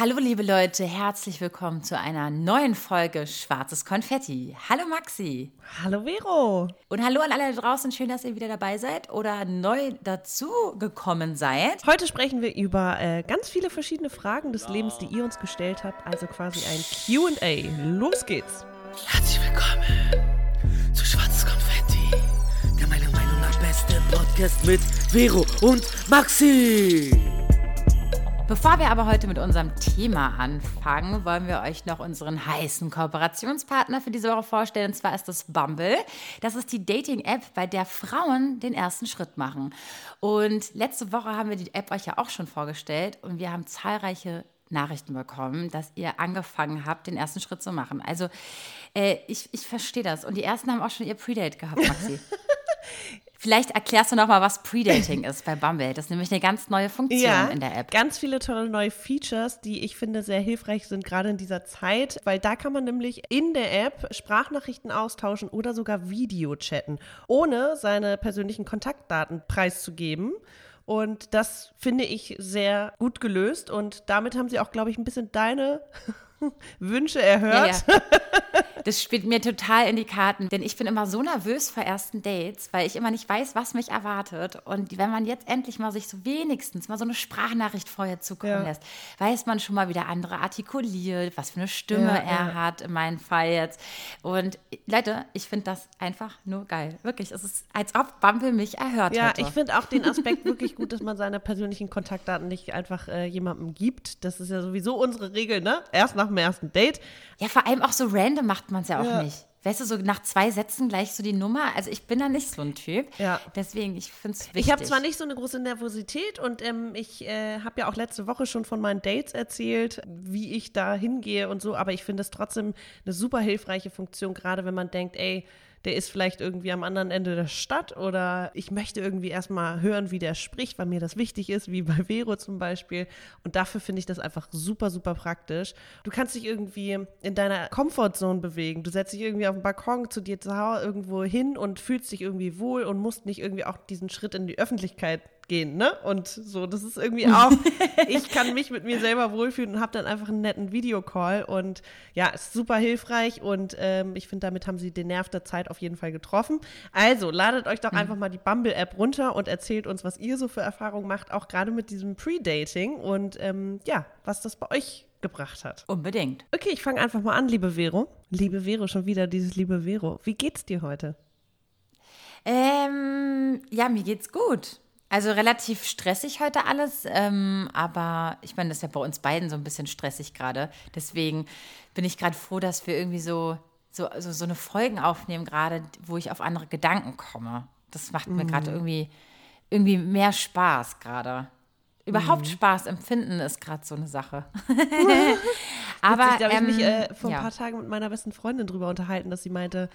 Hallo liebe Leute, herzlich willkommen zu einer neuen Folge Schwarzes Konfetti. Hallo Maxi. Hallo Vero. Und hallo an alle da draußen, schön, dass ihr wieder dabei seid oder neu dazu gekommen seid. Heute sprechen wir über äh, ganz viele verschiedene Fragen des Lebens, die ihr uns gestellt habt, also quasi ein QA. Los geht's. Herzlich willkommen zu Schwarzes Konfetti, der meiner Meinung nach beste Podcast mit Vero und Maxi. Bevor wir aber heute mit unserem Thema anfangen, wollen wir euch noch unseren heißen Kooperationspartner für diese Woche vorstellen. Und zwar ist das Bumble. Das ist die Dating-App, bei der Frauen den ersten Schritt machen. Und letzte Woche haben wir die App euch ja auch schon vorgestellt und wir haben zahlreiche Nachrichten bekommen, dass ihr angefangen habt, den ersten Schritt zu machen. Also äh, ich, ich verstehe das. Und die ersten haben auch schon ihr Predate gehabt, Maxi. Vielleicht erklärst du noch mal, was Predating ist bei Bumble. Das ist nämlich eine ganz neue Funktion Ja, in der App. ganz viele tolle neue Features, die ich finde sehr hilfreich sind, gerade in dieser Zeit, weil da kann man nämlich in der App Sprachnachrichten austauschen oder sogar Video chatten, ohne seine persönlichen Kontaktdaten preiszugeben. Und das finde ich sehr gut gelöst. Und damit haben sie auch, glaube ich, ein bisschen deine Wünsche erhört. Ja, ja. Das spielt mir total in die Karten, denn ich bin immer so nervös vor ersten Dates, weil ich immer nicht weiß, was mich erwartet. Und wenn man jetzt endlich mal sich so wenigstens mal so eine Sprachnachricht vorher zukommen Ja. lässt, weiß man schon mal, wie der andere artikuliert, was für eine Stimme Ja, er ja. hat, in meinem Fall jetzt. Und Leute, ich finde das einfach nur geil. Wirklich, es ist, als ob Bumble mich erhört Ja, hätte. ich finde auch den Aspekt wirklich gut, dass man seine persönlichen Kontaktdaten nicht einfach äh, jemandem gibt. Das ist ja sowieso unsere Regel, ne? Erst nach dem ersten Date. Ja, vor allem auch so random macht man es ja auch Ja. nicht. Weißt du, so nach zwei Sätzen gleich so die Nummer. Also ich bin da nicht so ein Typ. Ja. Deswegen, ich finde es wichtig. Ich habe zwar nicht so eine große Nervosität und ähm, ich äh, habe ja auch letzte Woche schon von meinen Dates erzählt, wie ich da hingehe und so, aber ich finde es trotzdem eine super hilfreiche Funktion, gerade wenn man denkt, ey, der ist vielleicht irgendwie am anderen Ende der Stadt oder ich möchte irgendwie erstmal hören, wie der spricht, weil mir das wichtig ist, wie bei Vero zum Beispiel. Und dafür finde ich das einfach super, super praktisch. Du kannst dich irgendwie in deiner Comfortzone bewegen. Du setzt dich irgendwie auf den Balkon zu dir zu Hause irgendwo hin und fühlst dich irgendwie wohl und musst nicht irgendwie auch diesen Schritt in die Öffentlichkeit gehen, ne? Und so, das ist irgendwie auch, ich kann mich mit mir selber wohlfühlen und habe dann einfach einen netten Videocall und ja, ist super hilfreich und ähm, ich finde, damit haben sie den Nerv der Zeit auf jeden Fall getroffen. Also, ladet euch doch einfach mal die Bumble-App runter und erzählt uns, was ihr so für Erfahrungen macht, auch gerade mit diesem Pre-Dating und ähm, ja, was das bei euch gebracht hat. Unbedingt. Okay, ich fange einfach mal an, liebe Vero. Liebe Vero, schon wieder dieses liebe Vero. Wie geht's dir heute? Ähm, ja, mir geht's gut. Also relativ stressig heute alles, ähm, aber ich meine, das ist ja bei uns beiden so ein bisschen stressig gerade. Deswegen bin ich gerade froh, dass wir irgendwie so, so, so, so eine Folgen aufnehmen gerade, wo ich auf andere Gedanken komme. Das macht mir gerade irgendwie, irgendwie mehr Spaß gerade. Überhaupt Spaß empfinden ist gerade so eine Sache. aber Witzig, da habe ich mich ähm, äh, vor ja. ein paar Tagen mit meiner besten Freundin drüber unterhalten, dass sie meinte,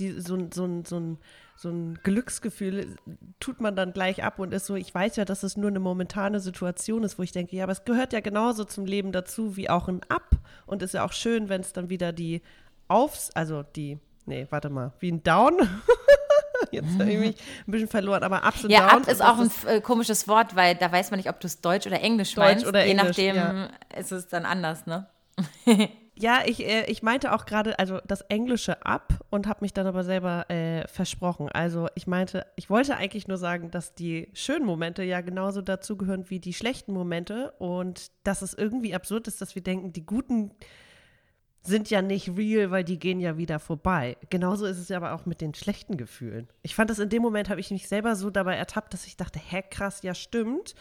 die, so, ein- so, so, ein, so ein Glücksgefühl tut man dann gleich ab und ist so, ich weiß ja, dass es nur eine momentane Situation ist, wo ich denke, ja, aber es gehört ja genauso zum Leben dazu wie auch ein Up und ist ja auch schön, wenn es dann wieder die Aufs, also die, nee, warte mal, wie ein Down. Jetzt habe ich mich ein bisschen verloren, aber Ups und Ja, Downs. ab ist auch ein äh, komisches Wort, weil da weiß man nicht, ob du es Deutsch oder Englisch Deutsch meinst. oder Je Englisch, nachdem ja. ist es dann anders, ne? Ja, ich, äh, ich meinte auch gerade, also das Englische ab und habe mich dann aber selber äh, versprochen. Also ich meinte, ich wollte eigentlich nur sagen, dass die schönen Momente ja genauso dazugehören wie die schlechten Momente und dass es irgendwie absurd ist, dass wir denken, die guten sind ja nicht real, weil die gehen ja wieder vorbei. Genauso ist es ja aber auch mit den schlechten Gefühlen. Ich fand das in dem Moment, habe ich mich selber so dabei ertappt, dass ich dachte, hä, krass, ja stimmt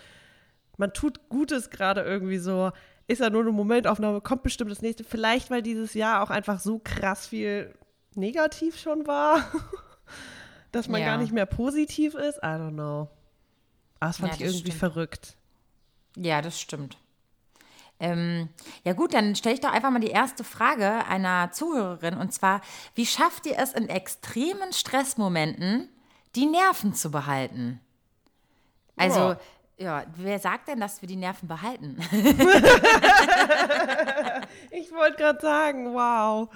man tut Gutes gerade irgendwie so, ist ja nur eine Momentaufnahme, kommt bestimmt das nächste. Vielleicht, weil dieses Jahr auch einfach so krass viel negativ schon war, dass man Ja. gar nicht mehr positiv ist. I don't know. Aber das fand Ja, ich das irgendwie stimmt. verrückt. Ja, das stimmt. Ähm, ja gut, dann stelle ich doch einfach mal die erste Frage einer Zuhörerin und zwar, wie schafft ihr es in extremen Stressmomenten, die Nerven zu behalten? Also, Ja. Ja, wer sagt denn, dass wir die Nerven behalten? Ich wollte gerade sagen, wow.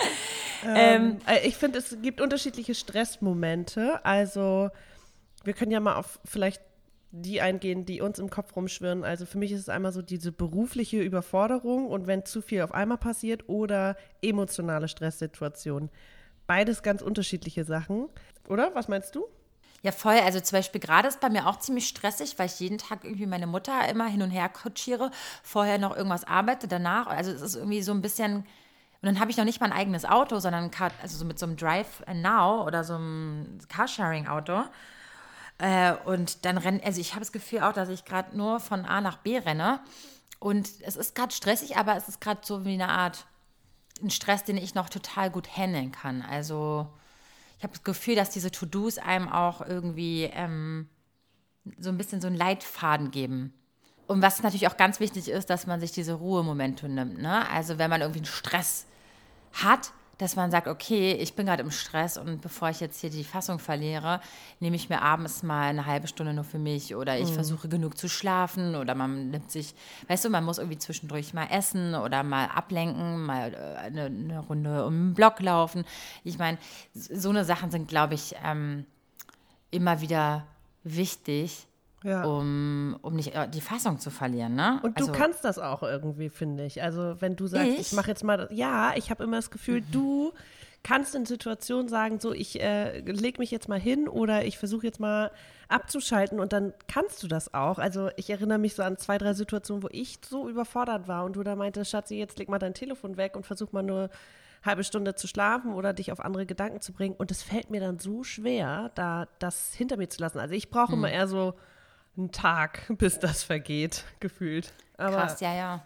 Ähm, äh, ich finde, es gibt unterschiedliche Stressmomente. Also, wir können ja mal auf vielleicht die eingehen, die uns im Kopf rumschwirren. Also für mich ist es einmal so diese berufliche Überforderung und wenn zu viel auf einmal passiert oder emotionale Stresssituationen. Beides ganz unterschiedliche Sachen. Oder? Was meinst du? Ja, voll. Also zum Beispiel gerade ist bei mir auch ziemlich stressig, weil ich jeden Tag irgendwie meine Mutter immer hin und her kutschiere, vorher noch irgendwas arbeite, danach. Also es ist irgendwie so ein bisschen. Und dann habe ich noch nicht mein eigenes Auto, sondern also so mit so einem Drive Now oder so einem Carsharing-Auto. Äh, und dann rennen, also ich habe das Gefühl auch, dass ich gerade nur von A nach B renne. Und es ist gerade stressig, aber es ist gerade so wie eine Art ein Stress, den ich noch total gut handeln kann. Also ich habe das Gefühl, dass diese To-Dos einem auch irgendwie ähm, so ein bisschen so einen Leitfaden geben. Und was natürlich auch ganz wichtig ist, dass man sich diese Ruhemomente nimmt. Ne? Also wenn man irgendwie einen Stress hat, dass man sagt, okay, ich bin gerade im Stress und bevor ich jetzt hier die Fassung verliere, nehme ich mir abends mal eine halbe Stunde nur für mich oder ich mhm. versuche genug zu schlafen oder man nimmt sich, weißt du, man muss irgendwie zwischendurch mal essen oder mal ablenken, mal äh, eine, eine Runde um den Block laufen. Ich meine, so eine Sachen sind, glaube ich, ähm, immer wieder wichtig ja. um, um nicht äh, die Fassung zu verlieren. Ne? Und du also, kannst das auch irgendwie, finde ich. Also wenn du sagst, ich, ich mache jetzt mal, das, ja, ich habe immer das Gefühl, mhm. du kannst in Situationen sagen, so ich äh, lege mich jetzt mal hin oder ich versuche jetzt mal abzuschalten und dann kannst du das auch. Also ich erinnere mich so an zwei, drei Situationen, wo ich so überfordert war und du da meintest, Schatzi, jetzt leg mal dein Telefon weg und versuch mal nur halbe Stunde zu schlafen oder dich auf andere Gedanken zu bringen. Und es fällt mir dann so schwer, da das hinter mir zu lassen. Also ich brauche hm. immer eher so einen Tag, bis das vergeht, gefühlt. Aber Krass, ja, ja.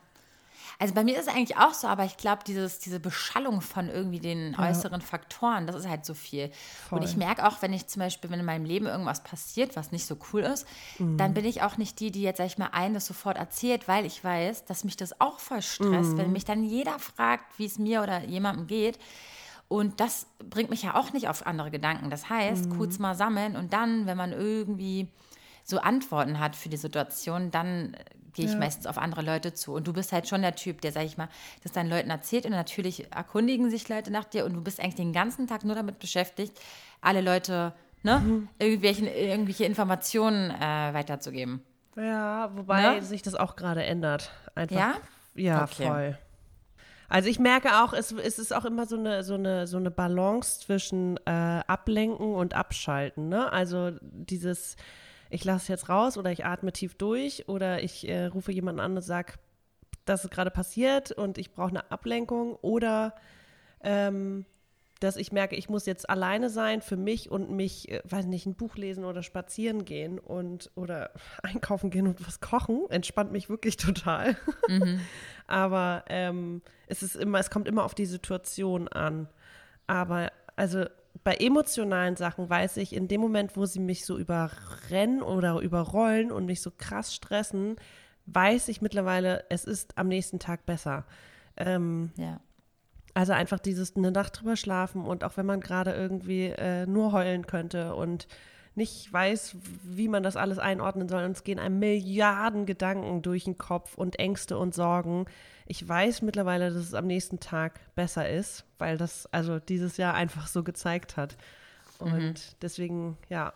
Also bei mir ist es eigentlich auch so, aber ich glaube, diese Beschallung von irgendwie den ja. äußeren Faktoren, das ist halt so viel. Voll. Und ich merke auch, wenn ich zum Beispiel, wenn in meinem Leben irgendwas passiert, was nicht so cool ist, mhm. dann bin ich auch nicht die, die jetzt, sag ich mal, ein das sofort erzählt, weil ich weiß, dass mich das auch voll stresst, mhm. wenn mich dann jeder fragt, wie es mir oder jemandem geht. Und das bringt mich ja auch nicht auf andere Gedanken. Das heißt, mhm. kurz mal sammeln und dann, wenn man irgendwie so Antworten hat für die Situation, dann gehe ich ja. meistens auf andere Leute zu. Und du bist halt schon der Typ, der, sag ich mal, das deinen Leuten erzählt und natürlich erkundigen sich Leute nach dir und du bist eigentlich den ganzen Tag nur damit beschäftigt, alle Leute ne, mhm. irgendwelche, irgendwelche Informationen äh, weiterzugeben. Ja, wobei ne? sich das auch gerade ändert. Einfach, ja? Ja, okay. voll. Also ich merke auch, es, es, ist auch immer so eine, so eine, so eine Balance zwischen äh, Ablenken und Abschalten. Ne? Also dieses ich lasse es jetzt raus oder ich atme tief durch oder ich äh, rufe jemanden an und sage, das ist gerade passiert und ich brauche eine Ablenkung oder ähm, dass ich merke, ich muss jetzt alleine sein für mich und mich, äh, weiß nicht, ein Buch lesen oder spazieren gehen und oder einkaufen gehen und was kochen, entspannt mich wirklich total. Mhm. Aber ähm, es ist immer, es kommt immer auf die Situation an. Aber also bei emotionalen Sachen weiß ich, in dem Moment, wo sie mich so überrennen oder überrollen und mich so krass stressen, weiß ich mittlerweile, es ist am nächsten Tag besser. Ähm, ja. Also einfach dieses eine Nacht drüber schlafen und auch wenn man gerade irgendwie äh, nur heulen könnte und nicht weiß, wie man das alles einordnen soll. Und es gehen einem Milliarden Gedanken durch den Kopf und Ängste und Sorgen. Ich weiß mittlerweile, dass es am nächsten Tag besser ist, weil das also dieses Jahr einfach so gezeigt hat. Und mhm. deswegen, ja,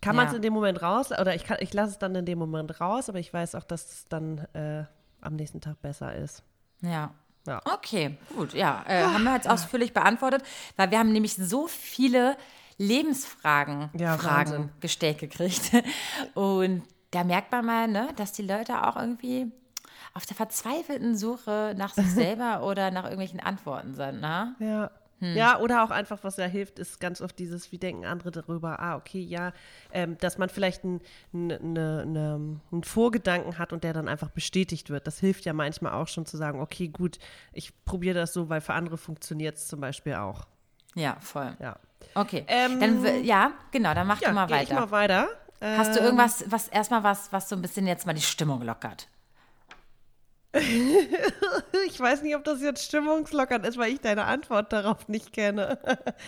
kann man es in dem Moment raus, oder ich, ich lasse es dann in dem Moment raus, aber ich weiß auch, dass es dann äh, am nächsten Tag besser ist. Ja. ja. Okay, gut, ja. Äh, haben wir jetzt ausführlich beantwortet, weil wir haben nämlich so viele Lebensfragen ja, Fragen gestellt gekriegt. Und da merkt man mal, ne, dass die Leute auch irgendwie auf der verzweifelten Suche nach sich selber oder nach irgendwelchen Antworten sind, ne? Ja. Hm. Ja, oder auch einfach, was ja hilft, ist ganz oft dieses, wie denken andere darüber, ah, okay, ja, ähm, dass man vielleicht einen ne, ne, ein Vorgedanken hat und der dann einfach bestätigt wird. Das hilft ja manchmal auch schon zu sagen, okay, gut, ich probiere das so, weil für andere funktioniert es zum Beispiel auch. Ja, voll. Ja. Okay. Ähm, dann, ja, genau, dann mach ja, du mal weiter. Ich mal weiter. Hast du ähm, irgendwas, was erstmal was, was so ein bisschen jetzt mal die Stimmung lockert? ich weiß nicht, ob das jetzt stimmungslockernd ist, weil ich deine Antwort darauf nicht kenne.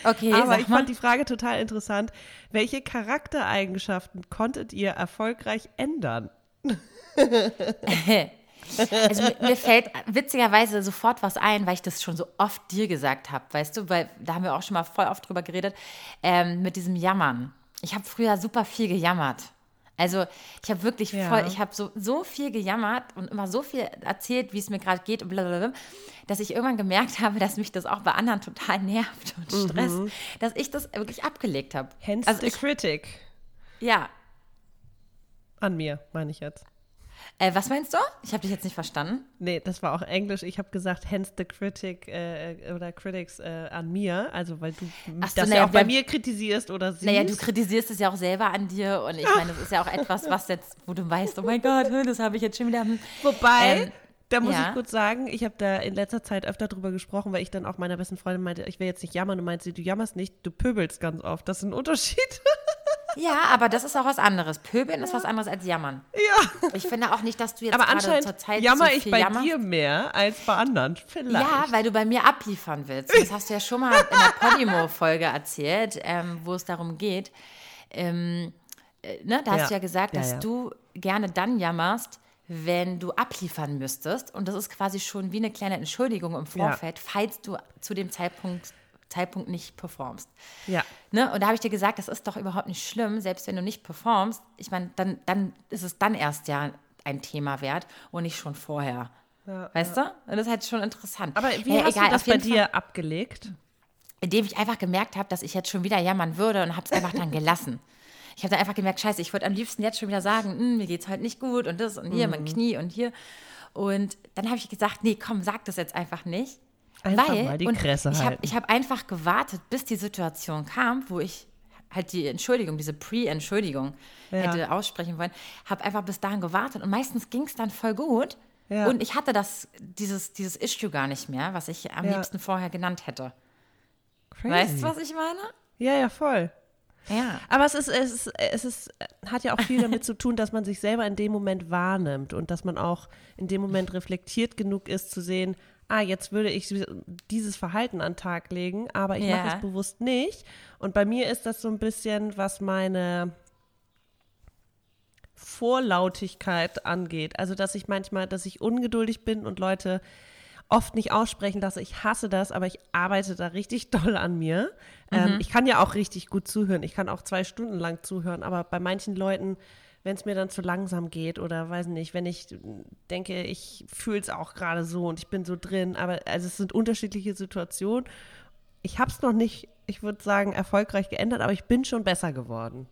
Okay, aber ich fand die Frage total interessant. Welche Charaktereigenschaften konntet ihr erfolgreich ändern? Also mir fällt witzigerweise sofort was ein, weil ich das schon so oft dir gesagt habe, weißt du, weil da haben wir auch schon mal voll oft drüber geredet, ähm, mit diesem Jammern. Ich habe früher super viel gejammert. Also ich habe wirklich Ja. voll, ich habe so, so viel gejammert und immer so viel erzählt, wie es mir gerade geht und blablabla, dass ich irgendwann gemerkt habe, dass mich das auch bei anderen total nervt und stresst, dass ich das wirklich abgelegt habe. Hence Also the ich, critic. ja. An mir, meine ich jetzt. Äh, was meinst du? Ich habe dich jetzt nicht verstanden. Nee, das war auch Englisch. Ich habe gesagt, hence the critic äh, oder critics äh, an mir. Also, weil du Ach so, das ja auch bei mir kritisierst oder siehst. Naja, du kritisierst es ja auch selber an dir und ich meine, das ist ja auch etwas, was jetzt, wo du weißt, oh mein Gott, das habe ich jetzt schon wieder. hm. Wobei, Ähm, da muss ja. ich kurz sagen, ich habe da in letzter Zeit öfter drüber gesprochen, weil ich dann auch meiner besten Freundin meinte, ich will jetzt nicht jammern und meinte sie, du jammerst nicht, du pöbelst ganz oft. Das ist ein Unterschied. Ja, aber das ist auch was anderes. Pöbeln ist was anderes als jammern. ja. Ich finde auch nicht, dass du jetzt Aber gerade anscheinend zur Zeit jammer so ich bei jammerst. dir mehr als bei anderen. Vielleicht. Ja, weil du bei mir abliefern willst. Das hast du ja schon mal in der Podimo-Folge erzählt, ähm, wo es darum geht. Ähm, äh, ne, da hast Ja. du ja gesagt, Ja, dass ja. du gerne dann jammerst, wenn du abliefern müsstest. Und das ist quasi schon wie eine kleine Entschuldigung im Ja. Vorfeld, falls du zu dem Zeitpunkt, Zeitpunkt nicht performst. Ja. Ne? Und da habe ich dir gesagt, das ist doch überhaupt nicht schlimm, selbst wenn du nicht performst. Ich meine, dann, dann ist es dann erst ja ein Thema wert und nicht schon vorher. weißt du? Und das ist halt schon interessant. Aber wie Naja, hast egal, du das bei jeden Fall, dir abgelegt? Indem ich einfach gemerkt habe, dass ich jetzt schon wieder jammern würde und habe es einfach dann gelassen. Ich habe dann einfach gemerkt, scheiße, ich würde am liebsten jetzt schon wieder sagen, "Hm, mir geht's heute nicht gut und das und hier, Mhm. mein Knie und hier. Und dann habe ich gesagt, nee, komm, sag das jetzt einfach nicht. Einfach weil, mal die Kresse ich habe halten. ich hab einfach gewartet, bis die Situation kam, wo ich halt die Entschuldigung, diese Pre-Entschuldigung Ja. hätte aussprechen wollen, habe einfach bis dahin gewartet und meistens ging es dann voll gut. Ja. Und ich hatte das, dieses, dieses Issue gar nicht mehr, was ich am Ja. liebsten vorher genannt hätte. Crazy. Weißt du, was ich meine? Ja, ja, voll. Ja. Aber es ist, es ist, es ist, hat ja auch viel damit zu tun, dass man sich selber in dem Moment wahrnimmt und dass man auch in dem Moment reflektiert genug ist zu sehen, ah, jetzt würde ich dieses Verhalten an den Tag legen, aber ich Ja. mache es bewusst nicht. Und bei mir ist das so ein bisschen, was meine Vorlautigkeit angeht. Also, dass ich manchmal, dass ich ungeduldig bin und Leute oft nicht aussprechen lasse. Ich hasse das, aber ich arbeite da richtig doll an mir. Ähm, ich kann ja auch richtig gut zuhören. Ich kann auch zwei Stunden lang zuhören, aber bei manchen Leuten, wenn es mir dann zu langsam geht oder weiß nicht, wenn ich denke, ich fühle es auch gerade so und ich bin so drin, aber also es sind unterschiedliche Situationen. Ich habe es noch nicht, ich würde sagen, erfolgreich geändert, aber ich bin schon besser geworden.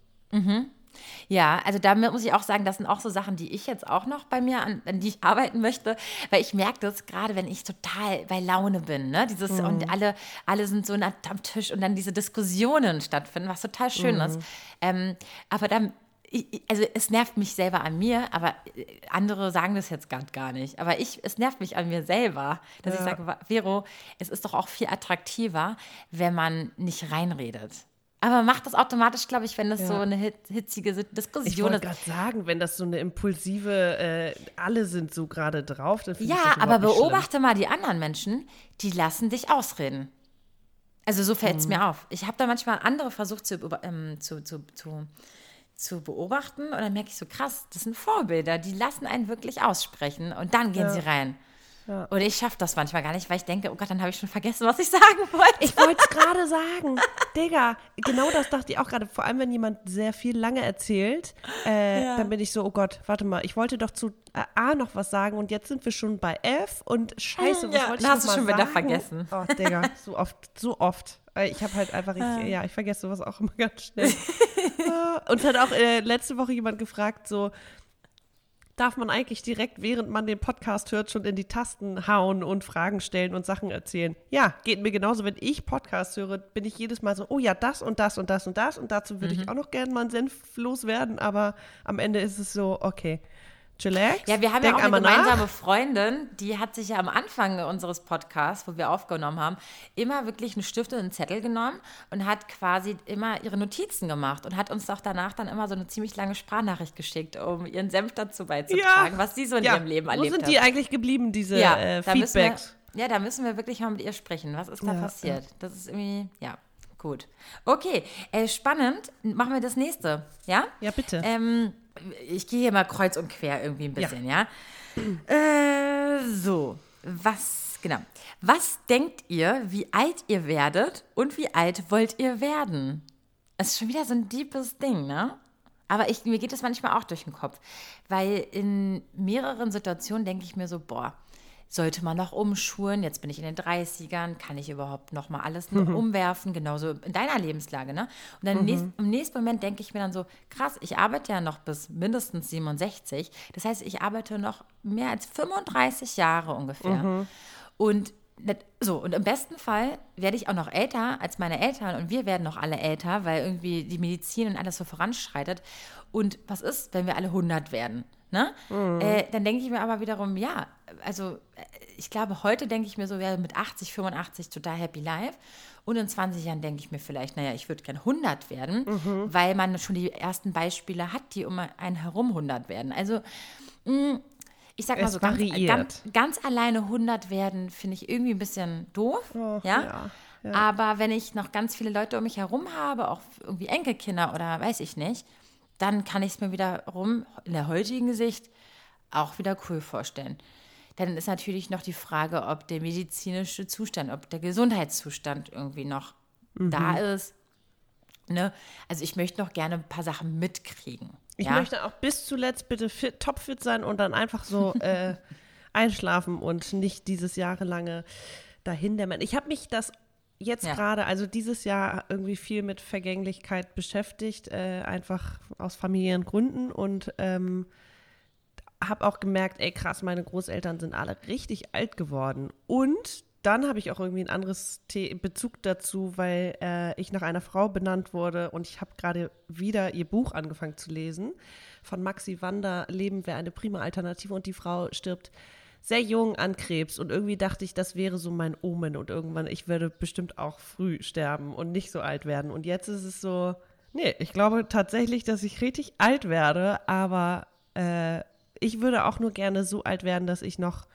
Ja, also da muss ich auch sagen, das sind auch so Sachen, die ich jetzt auch noch bei mir, an, an die ich arbeiten möchte, weil ich merke das gerade, wenn ich total bei Laune bin, ne? Dieses, und alle, alle sind so am Tisch und dann diese Diskussionen stattfinden, was total schön ist. Ähm, aber dann, ich- ich- also es nervt mich selber an mir, aber äh, andere sagen das jetzt gerade gar nicht. Aber ich, es nervt mich an mir selber, dass ich sage, Vero, es ist doch auch viel attraktiver, wenn man nicht reinredet. Aber macht das automatisch, glaube ich, wenn das Ja. so eine hit, hitzige Ich Diskussion wollte ist. gerade sagen, wenn das so eine impulsive, äh, alle sind so gerade drauf, dann ich Ja, aber nicht schlimm. beobachte mal die anderen Menschen, die lassen dich ausreden. Also so fällt es Mhm. mir auf. Ich habe da manchmal andere versucht zu, ähm, zu, zu, zu, zu beobachten. Und dann merke ich so, krass, das sind Vorbilder, die lassen einen wirklich aussprechen. Und dann gehen sie rein. Und ich schaffe das manchmal gar nicht, weil ich denke, oh Gott, dann habe ich schon vergessen, was ich sagen wollte. Ich wollte es gerade sagen. Digga, genau das dachte ich auch gerade. Vor allem, wenn jemand sehr viel lange erzählt, äh, dann bin ich so, oh Gott, warte mal, ich wollte doch zu A noch was sagen und jetzt sind wir schon bei F und scheiße, was Ja, wollte ich dann hast noch du schon wieder sagen? vergessen. Oh, Digga, so oft, so oft. Äh, Ich habe halt einfach, ich, ja, ich vergesse sowas auch immer ganz schnell. Äh, Uns hat auch äh, letzte Woche jemand gefragt, so, darf man eigentlich direkt, während man den Podcast hört, schon in die Tasten hauen und Fragen stellen und Sachen erzählen. Ja, geht mir genauso. Wenn ich Podcast höre, bin ich jedes Mal so, oh ja, das und das und das und das und dazu würde Mhm. ich auch noch gerne mal einen Senf loswerden, aber am Ende ist es so, okay, chillax. Ja, wir haben denk ja auch eine einmal nach. gemeinsame Freundin, die hat sich ja am Anfang unseres Podcasts, wo wir aufgenommen haben, immer wirklich einen Stift und einen Zettel genommen und hat quasi immer ihre Notizen gemacht und hat uns doch danach dann immer so eine ziemlich lange Sprachnachricht geschickt, um ihren Senf dazu beizutragen, was sie so in ja. ihrem Leben Wo erlebt sind hat. die eigentlich geblieben, diese ja, äh, wir, Feedbacks? ja, da müssen wir wirklich mal mit ihr sprechen. Was ist da Ja, passiert? Das ist irgendwie, ja, gut. Okay, äh, spannend. Machen wir das nächste, ja? Ja, bitte. Ähm, ich gehe hier mal kreuz und quer irgendwie ein bisschen, ja? Äh, so, was, genau. Was denkt ihr, wie alt ihr werdet und wie alt wollt ihr werden? Das ist schon wieder so ein deepes Ding, ne? Aber ich, mir geht es manchmal auch durch den Kopf, weil in mehreren Situationen denke ich mir so, boah, sollte man noch umschulen? Jetzt bin ich in den 30ern, kann ich überhaupt noch mal alles mhm. umwerfen? Genauso in deiner Lebenslage, ne? Und dann mhm. nächst, im nächsten Moment denke ich mir dann so, krass, ich arbeite ja noch bis mindestens 67. Das heißt, ich arbeite noch mehr als 35 Jahre ungefähr. Mhm. Und so, und im besten Fall werde ich auch noch älter als meine Eltern und wir werden noch alle älter, weil irgendwie die Medizin und alles so voranschreitet. Und was ist, wenn wir alle 100 werden? Ne? Mhm. Äh, dann denke ich mir aber wiederum, ja, also äh, ich glaube, heute denke ich mir so, wäre mit 80, 85 total happy life. Und in 20 Jahren denke ich mir vielleicht, naja, ich würde gern 100 werden, mhm. weil man schon die ersten Beispiele hat, die um einen herum 100 werden. Also, mh, mm, ich sag mal es so, ganz, ganz, ganz, alleine 100 werden, finde ich irgendwie ein bisschen doof. Oh, ja? ja? Ja, Aber wenn ich noch ganz viele Leute um mich herum habe, auch irgendwie Enkelkinder oder weiß ich nicht, dann kann ich es mir wiederum in der heutigen Sicht auch wieder cool vorstellen. Dann ist natürlich noch die Frage, ob der medizinische Zustand, ob der Gesundheitszustand irgendwie noch mhm. da ist. Ne? Also ich möchte noch gerne ein paar Sachen mitkriegen. Ich ja? möchte auch bis zuletzt bitte fit, topfit sein und dann einfach so äh, einschlafen und nicht dieses jahrelange dahindämmern. Ich habe mich das jetzt ja. gerade, also dieses Jahr irgendwie viel mit Vergänglichkeit beschäftigt, äh, einfach aus familiären Gründen und ähm, habe auch gemerkt, ey krass, meine Großeltern sind alle richtig alt geworden. Und dann habe ich auch irgendwie ein anderes The Bezug dazu, weil äh, ich nach einer Frau benannt wurde und ich habe gerade wieder ihr Buch angefangen zu lesen. Von Maxi Wander, Leben wäre eine prima Alternative und die Frau stirbt sehr jung an Krebs und irgendwie dachte ich, das wäre so mein Omen und irgendwann, ich würde bestimmt auch früh sterben und nicht so alt werden. Und jetzt ist es so, nee, ich glaube tatsächlich, dass ich richtig alt werde, aber äh, ich würde auch nur gerne so alt werden, dass ich noch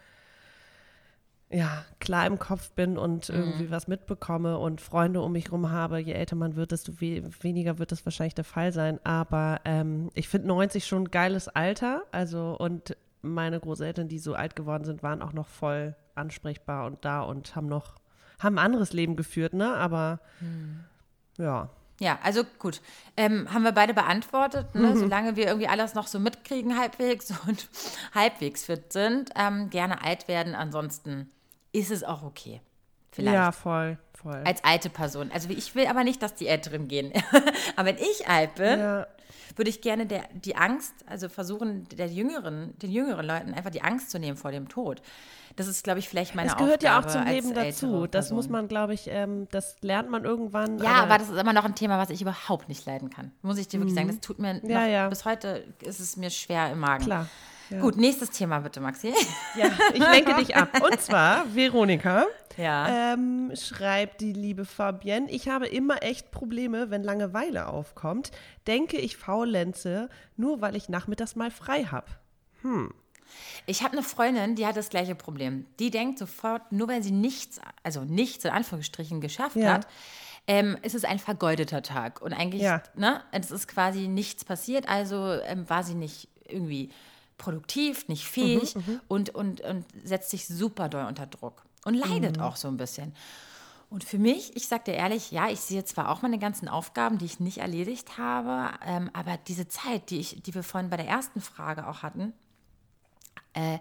ja, klar im Kopf bin und mhm. irgendwie was mitbekomme und Freunde um mich herum habe. Je älter man wird, desto we weniger wird das wahrscheinlich der Fall sein. Aber ähm, ich finde 90 schon ein geiles Alter. Also, und meine Großeltern, die so alt geworden sind, waren auch noch voll ansprechbar und da und haben noch, haben ein anderes Leben geführt, ne? Aber hm. ja. Ja, also gut. Ähm, haben wir beide beantwortet, ne? mhm. solange wir irgendwie alles noch so mitkriegen halbwegs und halbwegs fit sind, ähm, gerne alt werden. Ansonsten ist es auch okay. Vielleicht. Ja, voll, voll. Als alte Person. Also ich will aber nicht, dass die Älteren gehen. aber wenn ich alt bin, ja würde ich gerne der, die Angst, also versuchen, der jüngeren, den jüngeren Leuten einfach die Angst zu nehmen vor dem Tod. Das ist, glaube ich, vielleicht meine Aufgabe. Das gehört Aufgabe ja auch zum Leben dazu. Das muss man, glaube ich, ähm, das lernt man irgendwann. Ja, aber, aber, das ist immer noch ein Thema, was ich überhaupt nicht leiden kann. Muss ich dir wirklich mhm. sagen. Das tut mir ja, noch, ja. bis heute ist es mir schwer im Magen. Klar. Ja. Gut, nächstes Thema bitte, Maxi. Ja, ich lenke dich ab. Und zwar, Veronika ja. ähm, schreibt die liebe Fabienne, ich habe immer echt Probleme, wenn Langeweile aufkommt. Denke ich faulenze, nur weil ich nachmittags mal frei habe. Hm. Ich habe eine Freundin, die hat das gleiche Problem. Die denkt sofort, nur weil sie nichts, also nichts in Anführungsstrichen geschafft ja. hat, ähm, ist es ein vergeudeter Tag. Und eigentlich, ja. ne, es ist quasi nichts passiert, also ähm, war sie nicht irgendwie produktiv, nicht fähig mhm, mhm, und, und, und setzt sich super doll unter Druck und leidet mhm. auch so ein bisschen. Und für mich, ich sage dir ehrlich, ja, ich sehe zwar auch meine ganzen Aufgaben, die ich nicht erledigt habe, ähm, aber diese Zeit, die, ich, die wir vorhin bei der ersten Frage auch hatten, äh,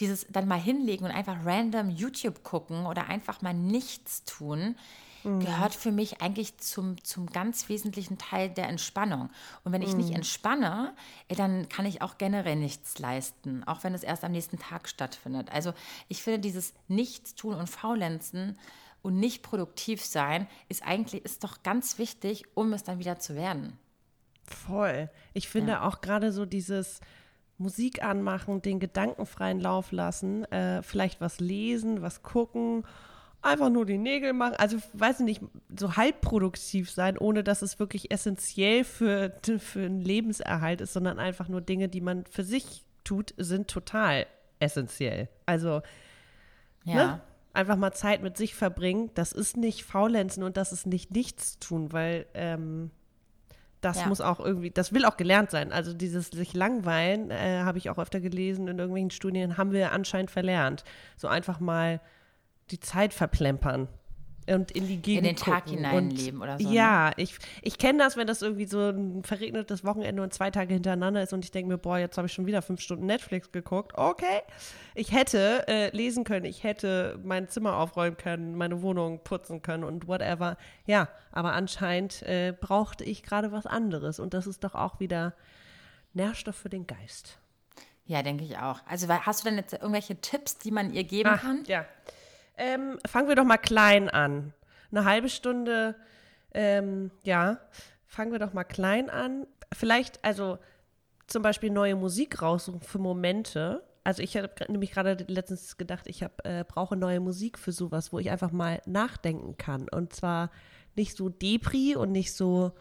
dieses dann mal hinlegen und einfach random YouTube gucken oder einfach mal nichts tun, mhm. gehört für mich eigentlich zum, zum ganz wesentlichen Teil der Entspannung. Und wenn ich mhm. nicht entspanne, äh, dann kann ich auch generell nichts leisten, auch wenn es erst am nächsten Tag stattfindet. Also ich finde, dieses Nichtstun und Faulenzen und nicht produktiv sein ist eigentlich ist doch ganz wichtig, um es dann wieder zu werden. Voll. Ich finde ja. auch gerade so dieses Musik anmachen, den gedankenfreien Lauf lassen, äh, vielleicht was lesen, was gucken einfach nur die Nägel machen. Also, weiß ich nicht, so halbproduktiv sein, ohne dass es wirklich essentiell für, für einen Lebenserhalt ist, sondern einfach nur Dinge, die man für sich tut, sind total essentiell. Also, ja. Ne? einfach mal Zeit mit sich verbringen. Das ist nicht faulenzen und das ist nicht nichts tun, weil ähm, das ja. muss auch irgendwie, das will auch gelernt sein. Also dieses sich langweilen, äh, habe ich auch öfter gelesen in irgendwelchen Studien, haben wir anscheinend verlernt. So einfach mal die Zeit verplempern. und in die Gegend den Tag hineinleben oder so, ne? Ja, ich, ich kenne das, wenn das irgendwie so ein verregnetes Wochenende und zwei Tage hintereinander ist und ich denke mir, boah, jetzt habe ich schon wieder fünf Stunden Netflix geguckt. Okay. Ich hätte äh, lesen können, ich hätte mein Zimmer aufräumen können, meine Wohnung putzen können und whatever. Ja, aber anscheinend äh, brauchte ich gerade was anderes und das ist doch auch wieder Nährstoff für den Geist. Ja, denke ich auch. Also hast du denn jetzt irgendwelche Tipps, die man ihr geben kann? Ah, Ja. Ähm, fangen wir doch mal klein an. Eine halbe Stunde, ähm, ja, fangen wir doch mal klein an. Vielleicht, also zum Beispiel neue Musik raussuchen für Momente. Also ich habe nämlich gerade letztens gedacht, ich hab, äh, brauche neue Musik für sowas, wo ich einfach mal nachdenken kann. Und zwar nicht so Depri und nicht so,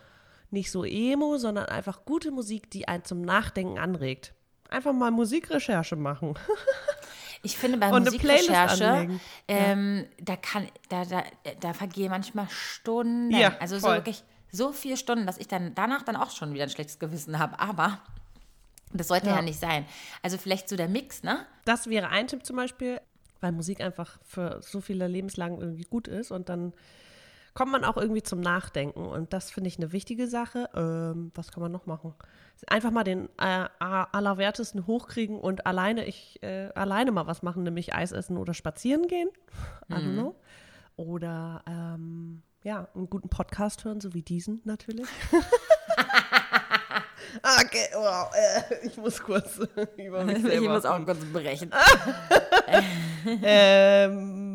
nicht so Emo, sondern einfach gute Musik, die einen zum Nachdenken anregt. Einfach mal Musikrecherche machen. Ich finde bei Musikrecherche, ähm, da kann, da, da, da vergehen manchmal Stunden. Ja, also so voll. wirklich so viele Stunden, dass ich dann danach dann auch schon wieder ein schlechtes Gewissen habe. Aber das sollte ja. Ja. nicht sein. Also vielleicht so der Mix, ne? Das wäre ein Tipp zum Beispiel, weil Musik einfach für so viele Lebenslagen irgendwie gut ist und dann kommt man auch irgendwie zum Nachdenken und das finde ich eine wichtige Sache. Ähm, was kann man noch machen? Einfach mal den äh, allerwertesten hochkriegen und alleine ich äh, alleine mal was machen, nämlich Eis essen oder spazieren gehen. I don't know. Oder ähm, ja, einen guten Podcast hören, so wie diesen natürlich. okay, wow, äh, ich muss kurz über mich selber Ich muss auch kurz brechen. Ähm,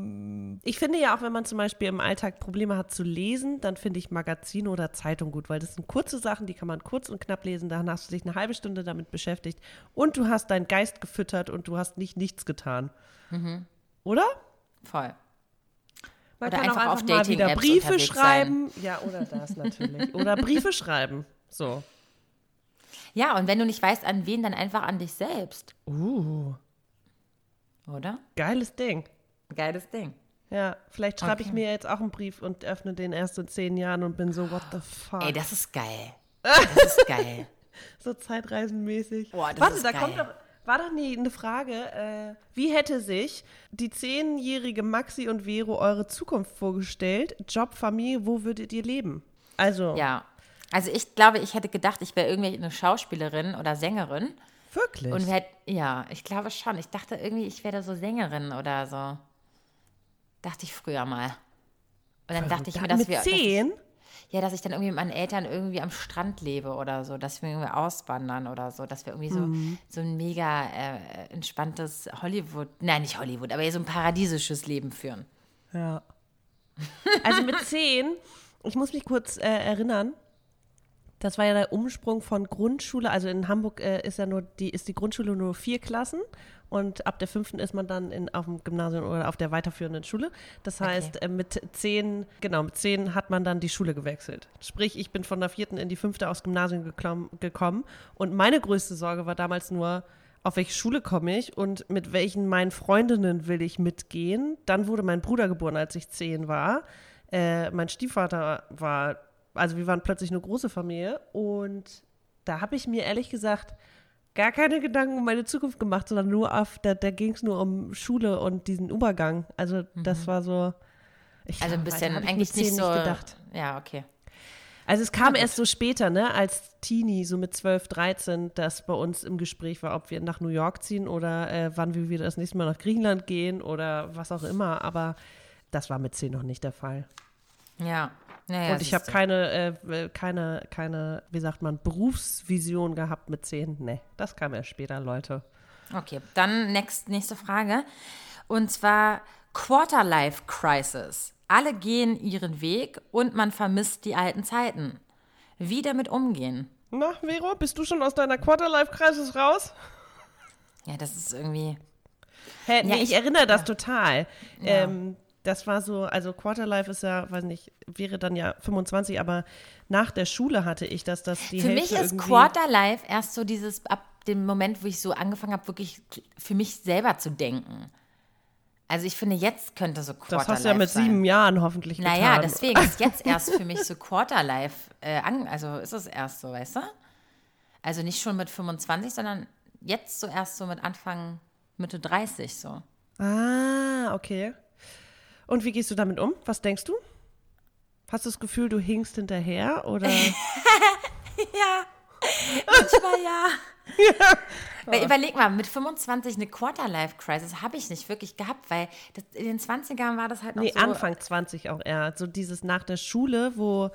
ich finde ja auch, wenn man zum Beispiel im Alltag Probleme hat zu lesen, dann finde ich Magazine oder Zeitung gut, weil das sind kurze Sachen, die kann man kurz und knapp lesen. Dann hast du dich eine halbe Stunde damit beschäftigt und du hast deinen Geist gefüttert und du hast nicht nichts getan. Oder? Voll. Man Oder kann auch einfach auf einfach mal wieder Briefe schreiben. Ja, oder das natürlich. Oder Briefe schreiben. So. Ja, und wenn du nicht weißt, an wen, dann einfach an dich selbst. Uh, Oder? geiles Ding. Geiles Ding. Ja, vielleicht schreibe ich Okay. mir jetzt auch einen Brief und öffne den erst in zehn Jahren und bin so, what the fuck. Ey, das ist geil. Das ist geil. So zeitreisenmäßig. Boah, das Warte, ist da geil. kommt doch, war doch nie eine Frage. Äh, wie hätte sich die zehnjährige Maxi und Vero eure Zukunft vorgestellt? Job, Familie, wo würdet ihr leben? Also, Ja. Also ich glaube, ich hätte gedacht, ich wäre irgendwie eine Schauspielerin oder Sängerin. wirklich. Und hätt, ja, ich glaube schon. Ich dachte irgendwie, ich wäre so Sängerin oder so. Dachte ich früher mal. Und dann dachte ich mir, dass mit wir. dass ich- zehn? Ja, dass ich dann irgendwie mit meinen Eltern irgendwie am Strand lebe oder so, dass wir irgendwie auswandern oder so, dass wir irgendwie so, Mhm. so ein mega äh, entspanntes Hollywood, nein, nicht Hollywood, aber so ein paradiesisches Leben führen. Ja. Also mit zehn, ich muss mich kurz äh, erinnern, das war ja der Umsprung von Grundschule, also in Hamburg äh, ist ja nur die, ist die Grundschule nur vier Klassen und ab der fünften ist man dann in, auf dem Gymnasium oder auf der weiterführenden Schule. Das heißt, äh, mit zehn, genau, mit zehn hat man dann die Schule gewechselt. Sprich, ich bin von der vierten in die fünfte aufs Gymnasium geklom, gekommen und meine größte Sorge war damals nur, auf welche Schule komme ich und mit welchen meinen Freundinnen will ich mitgehen. Dann wurde mein Bruder geboren, als ich zehn war. Äh, mein Stiefvater war, also wir waren plötzlich eine große Familie und da habe ich mir ehrlich gesagt gar keine Gedanken um meine Zukunft gemacht, sondern nur auf, da, da ging es nur um Schule und diesen Übergang. Also das war so. Ich Mhm. Also ein bisschen eigentlich nicht so. gedacht. Ja, okay. Also es kam erst so später, ne, als Teenie, so mit 12, 13, dass bei uns im Gespräch war, ob wir nach New York ziehen oder äh, wann wir wieder das nächste Mal nach Griechenland gehen oder was auch immer. Aber das war mit 10 noch nicht der Fall. Ja. Naja, Und ich habe keine, äh, keine, keine, wie sagt man, Berufsvision gehabt mit 10. Nee, das kam erst später, Leute. Okay, dann next, nächste Frage. Und zwar Quarterlife Crisis. Alle gehen ihren Weg und man vermisst die alten Zeiten. Wie damit umgehen? Na, Vero, bist du schon aus deiner Quarterlife-Crisis raus? Ja, das ist irgendwie. Hä, nee, Ja, ich, ich- erinnere das total. Ähm, das war so, also Quarterlife ist ja, weiß nicht, wäre dann ja 25, aber nach der Schule hatte ich das, dass die Für Hälfte mich ist Quarterlife erst so dieses, ab dem Moment, wo ich so angefangen habe, wirklich für mich selber zu denken. Also ich finde, jetzt könnte so Quarterlife Das hast du ja mit sein. sieben Jahren hoffentlich Naja, getan. deswegen ist jetzt erst für mich so Quarterlife äh, an, also ist es erst so, weißt du? Also nicht schon mit 25, sondern jetzt so erst so mit Anfang, Mitte 30 so. Ah, okay. Und wie gehst du damit um? Was denkst du? Hast du das Gefühl, du hinkst hinterher oder? Ja, manchmal ja. Weil überleg mal, mit 25 eine Quarter-Life-Crisis habe ich nicht wirklich gehabt, weil das, in den 20ern war das halt noch Nee, so. Anfang 20 auch eher. So dieses nach der Schule, wo,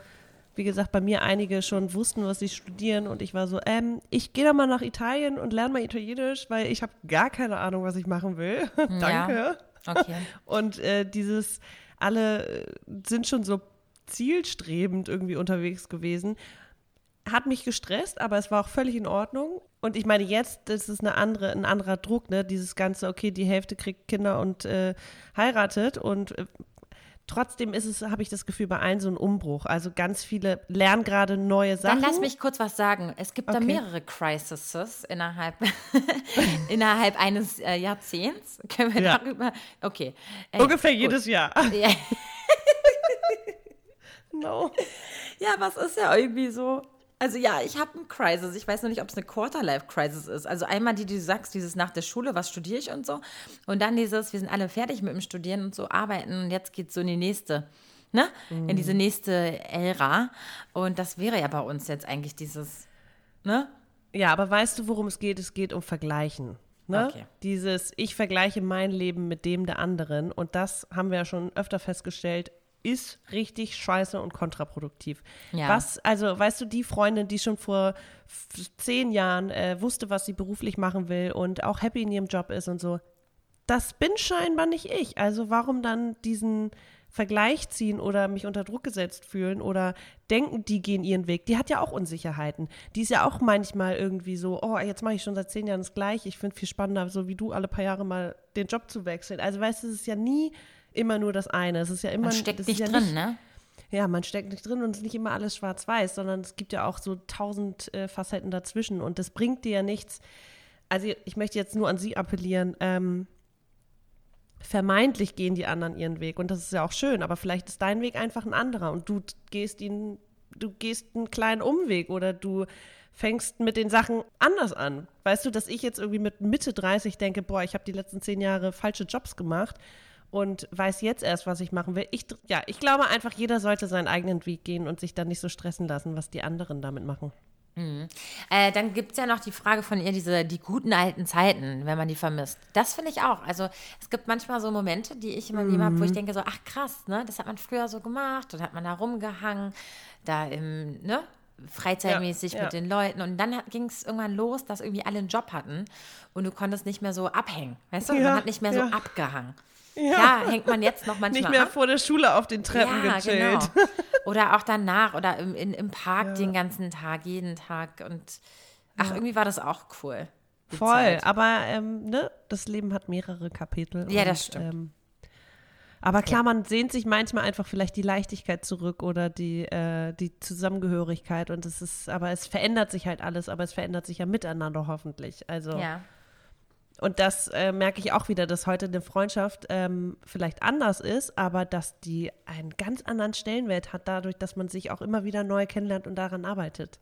wie gesagt, bei mir einige schon wussten, was sie studieren und ich war so, ähm, ich gehe da mal nach Italien und lerne mal Italienisch, weil ich habe gar keine Ahnung, was ich machen will. Danke. Okay. Und äh, dieses, alle äh, sind schon so zielstrebend irgendwie unterwegs gewesen. Hat mich gestresst, aber es war auch völlig in Ordnung. Und ich meine, jetzt das ist eine andere, ein anderer Druck, ne? Dieses ganze, okay, die Hälfte kriegt Kinder und äh, heiratet und äh, trotzdem ist es, habe ich das Gefühl, bei allen so ein Umbruch. Also ganz viele lernen gerade neue Sachen. Dann lass mich kurz was sagen. Es gibt da Okay. mehrere Crises innerhalb, innerhalb eines äh, Jahrzehnts. Können wir Ja. darüber. Okay. Äh, Ungefähr gut. jedes Jahr. Ja. No. ja, was ist ja irgendwie so. Also ja, ich habe eine Crisis. Ich weiß noch nicht, ob es eine Quarter-Life-Crisis ist. Also einmal die, die du sagst, dieses nach der Schule, was studiere ich und so. Und dann dieses, wir sind alle fertig mit dem Studieren und so arbeiten und jetzt geht's so in die nächste, ne? In diese nächste Ära. Und das wäre ja bei uns jetzt eigentlich dieses, ne? Ja, aber weißt du, worum es geht? Es geht um Vergleichen. Ne? Okay. Dieses, ich vergleiche mein Leben mit dem der anderen. Und das haben wir ja schon öfter festgestellt, ist richtig scheiße und kontraproduktiv. Ja. Was, also, weißt du, die Freundin, die schon vor zehn Jahren äh, wusste, was sie beruflich machen will und auch happy in ihrem Job ist und so, das bin scheinbar nicht ich. Also warum dann diesen Vergleich ziehen oder mich unter Druck gesetzt fühlen oder denken, die gehen ihren Weg. Die hat ja auch Unsicherheiten. Die ist ja auch manchmal irgendwie so, oh, jetzt mache ich schon seit zehn Jahren das Gleiche. Ich finde viel spannender, so wie du alle paar Jahre mal den Job zu wechseln. Also weißt du, es ist ja nie immer nur das eine. Es ist ja immer Man steckt nicht ja drin, ne? ja, man steckt nicht drin und es ist nicht immer alles schwarz-weiß, sondern es gibt ja auch so tausend äh, Facetten dazwischen und das bringt dir ja nichts. Also ich möchte jetzt nur an Sie appellieren. Ähm, vermeintlich gehen die anderen ihren Weg und das ist ja auch schön, aber vielleicht ist dein Weg einfach ein anderer und du gehst ihn, du gehst einen kleinen Umweg oder du fängst mit den Sachen anders an. Weißt du, dass ich jetzt irgendwie mit Mitte 30 denke, boah, ich habe die letzten zehn Jahre falsche Jobs gemacht und weiß jetzt erst, was ich machen will. Ich, ja, ich glaube einfach, jeder sollte seinen eigenen Weg gehen und sich dann nicht so stressen lassen, was die anderen damit machen. Äh, dann gibt es ja noch die Frage von ihr, diese, die guten alten Zeiten, wenn man die vermisst. Das finde ich auch. Also es gibt manchmal so Momente, die ich in meinem Leben habe, wo ich denke so, ach krass, ne, das hat man früher so gemacht und hat man da rumgehangen, da im, ne, freizeitmäßig Ja, ja. mit den Leuten. Und dann ging es irgendwann los, dass irgendwie alle einen Job hatten und du konntest nicht mehr so abhängen. Weißt du, Ja, man hat nicht mehr so abgehangen. Ja. hängt man jetzt noch manchmal Nicht mehr ab. vor der Schule auf den Treppen Ja, gechillt. genau. Oder auch danach oder im, in, im Park den ganzen Tag, jeden Tag. Und ach, irgendwie war das auch cool. Voll, Zeit. aber ähm, ne, das Leben hat mehrere Kapitel. Ja, und, das stimmt. Ähm, aber klar, man sehnt sich manchmal einfach vielleicht die Leichtigkeit zurück oder die, äh, die Zusammengehörigkeit und es ist, aber es verändert sich halt alles, aber es verändert sich ja miteinander hoffentlich. Also Ja. Und das äh, merke ich auch wieder, dass heute eine Freundschaft ähm, vielleicht anders ist, aber dass die einen ganz anderen Stellenwert hat, dadurch, dass man sich auch immer wieder neu kennenlernt und daran arbeitet.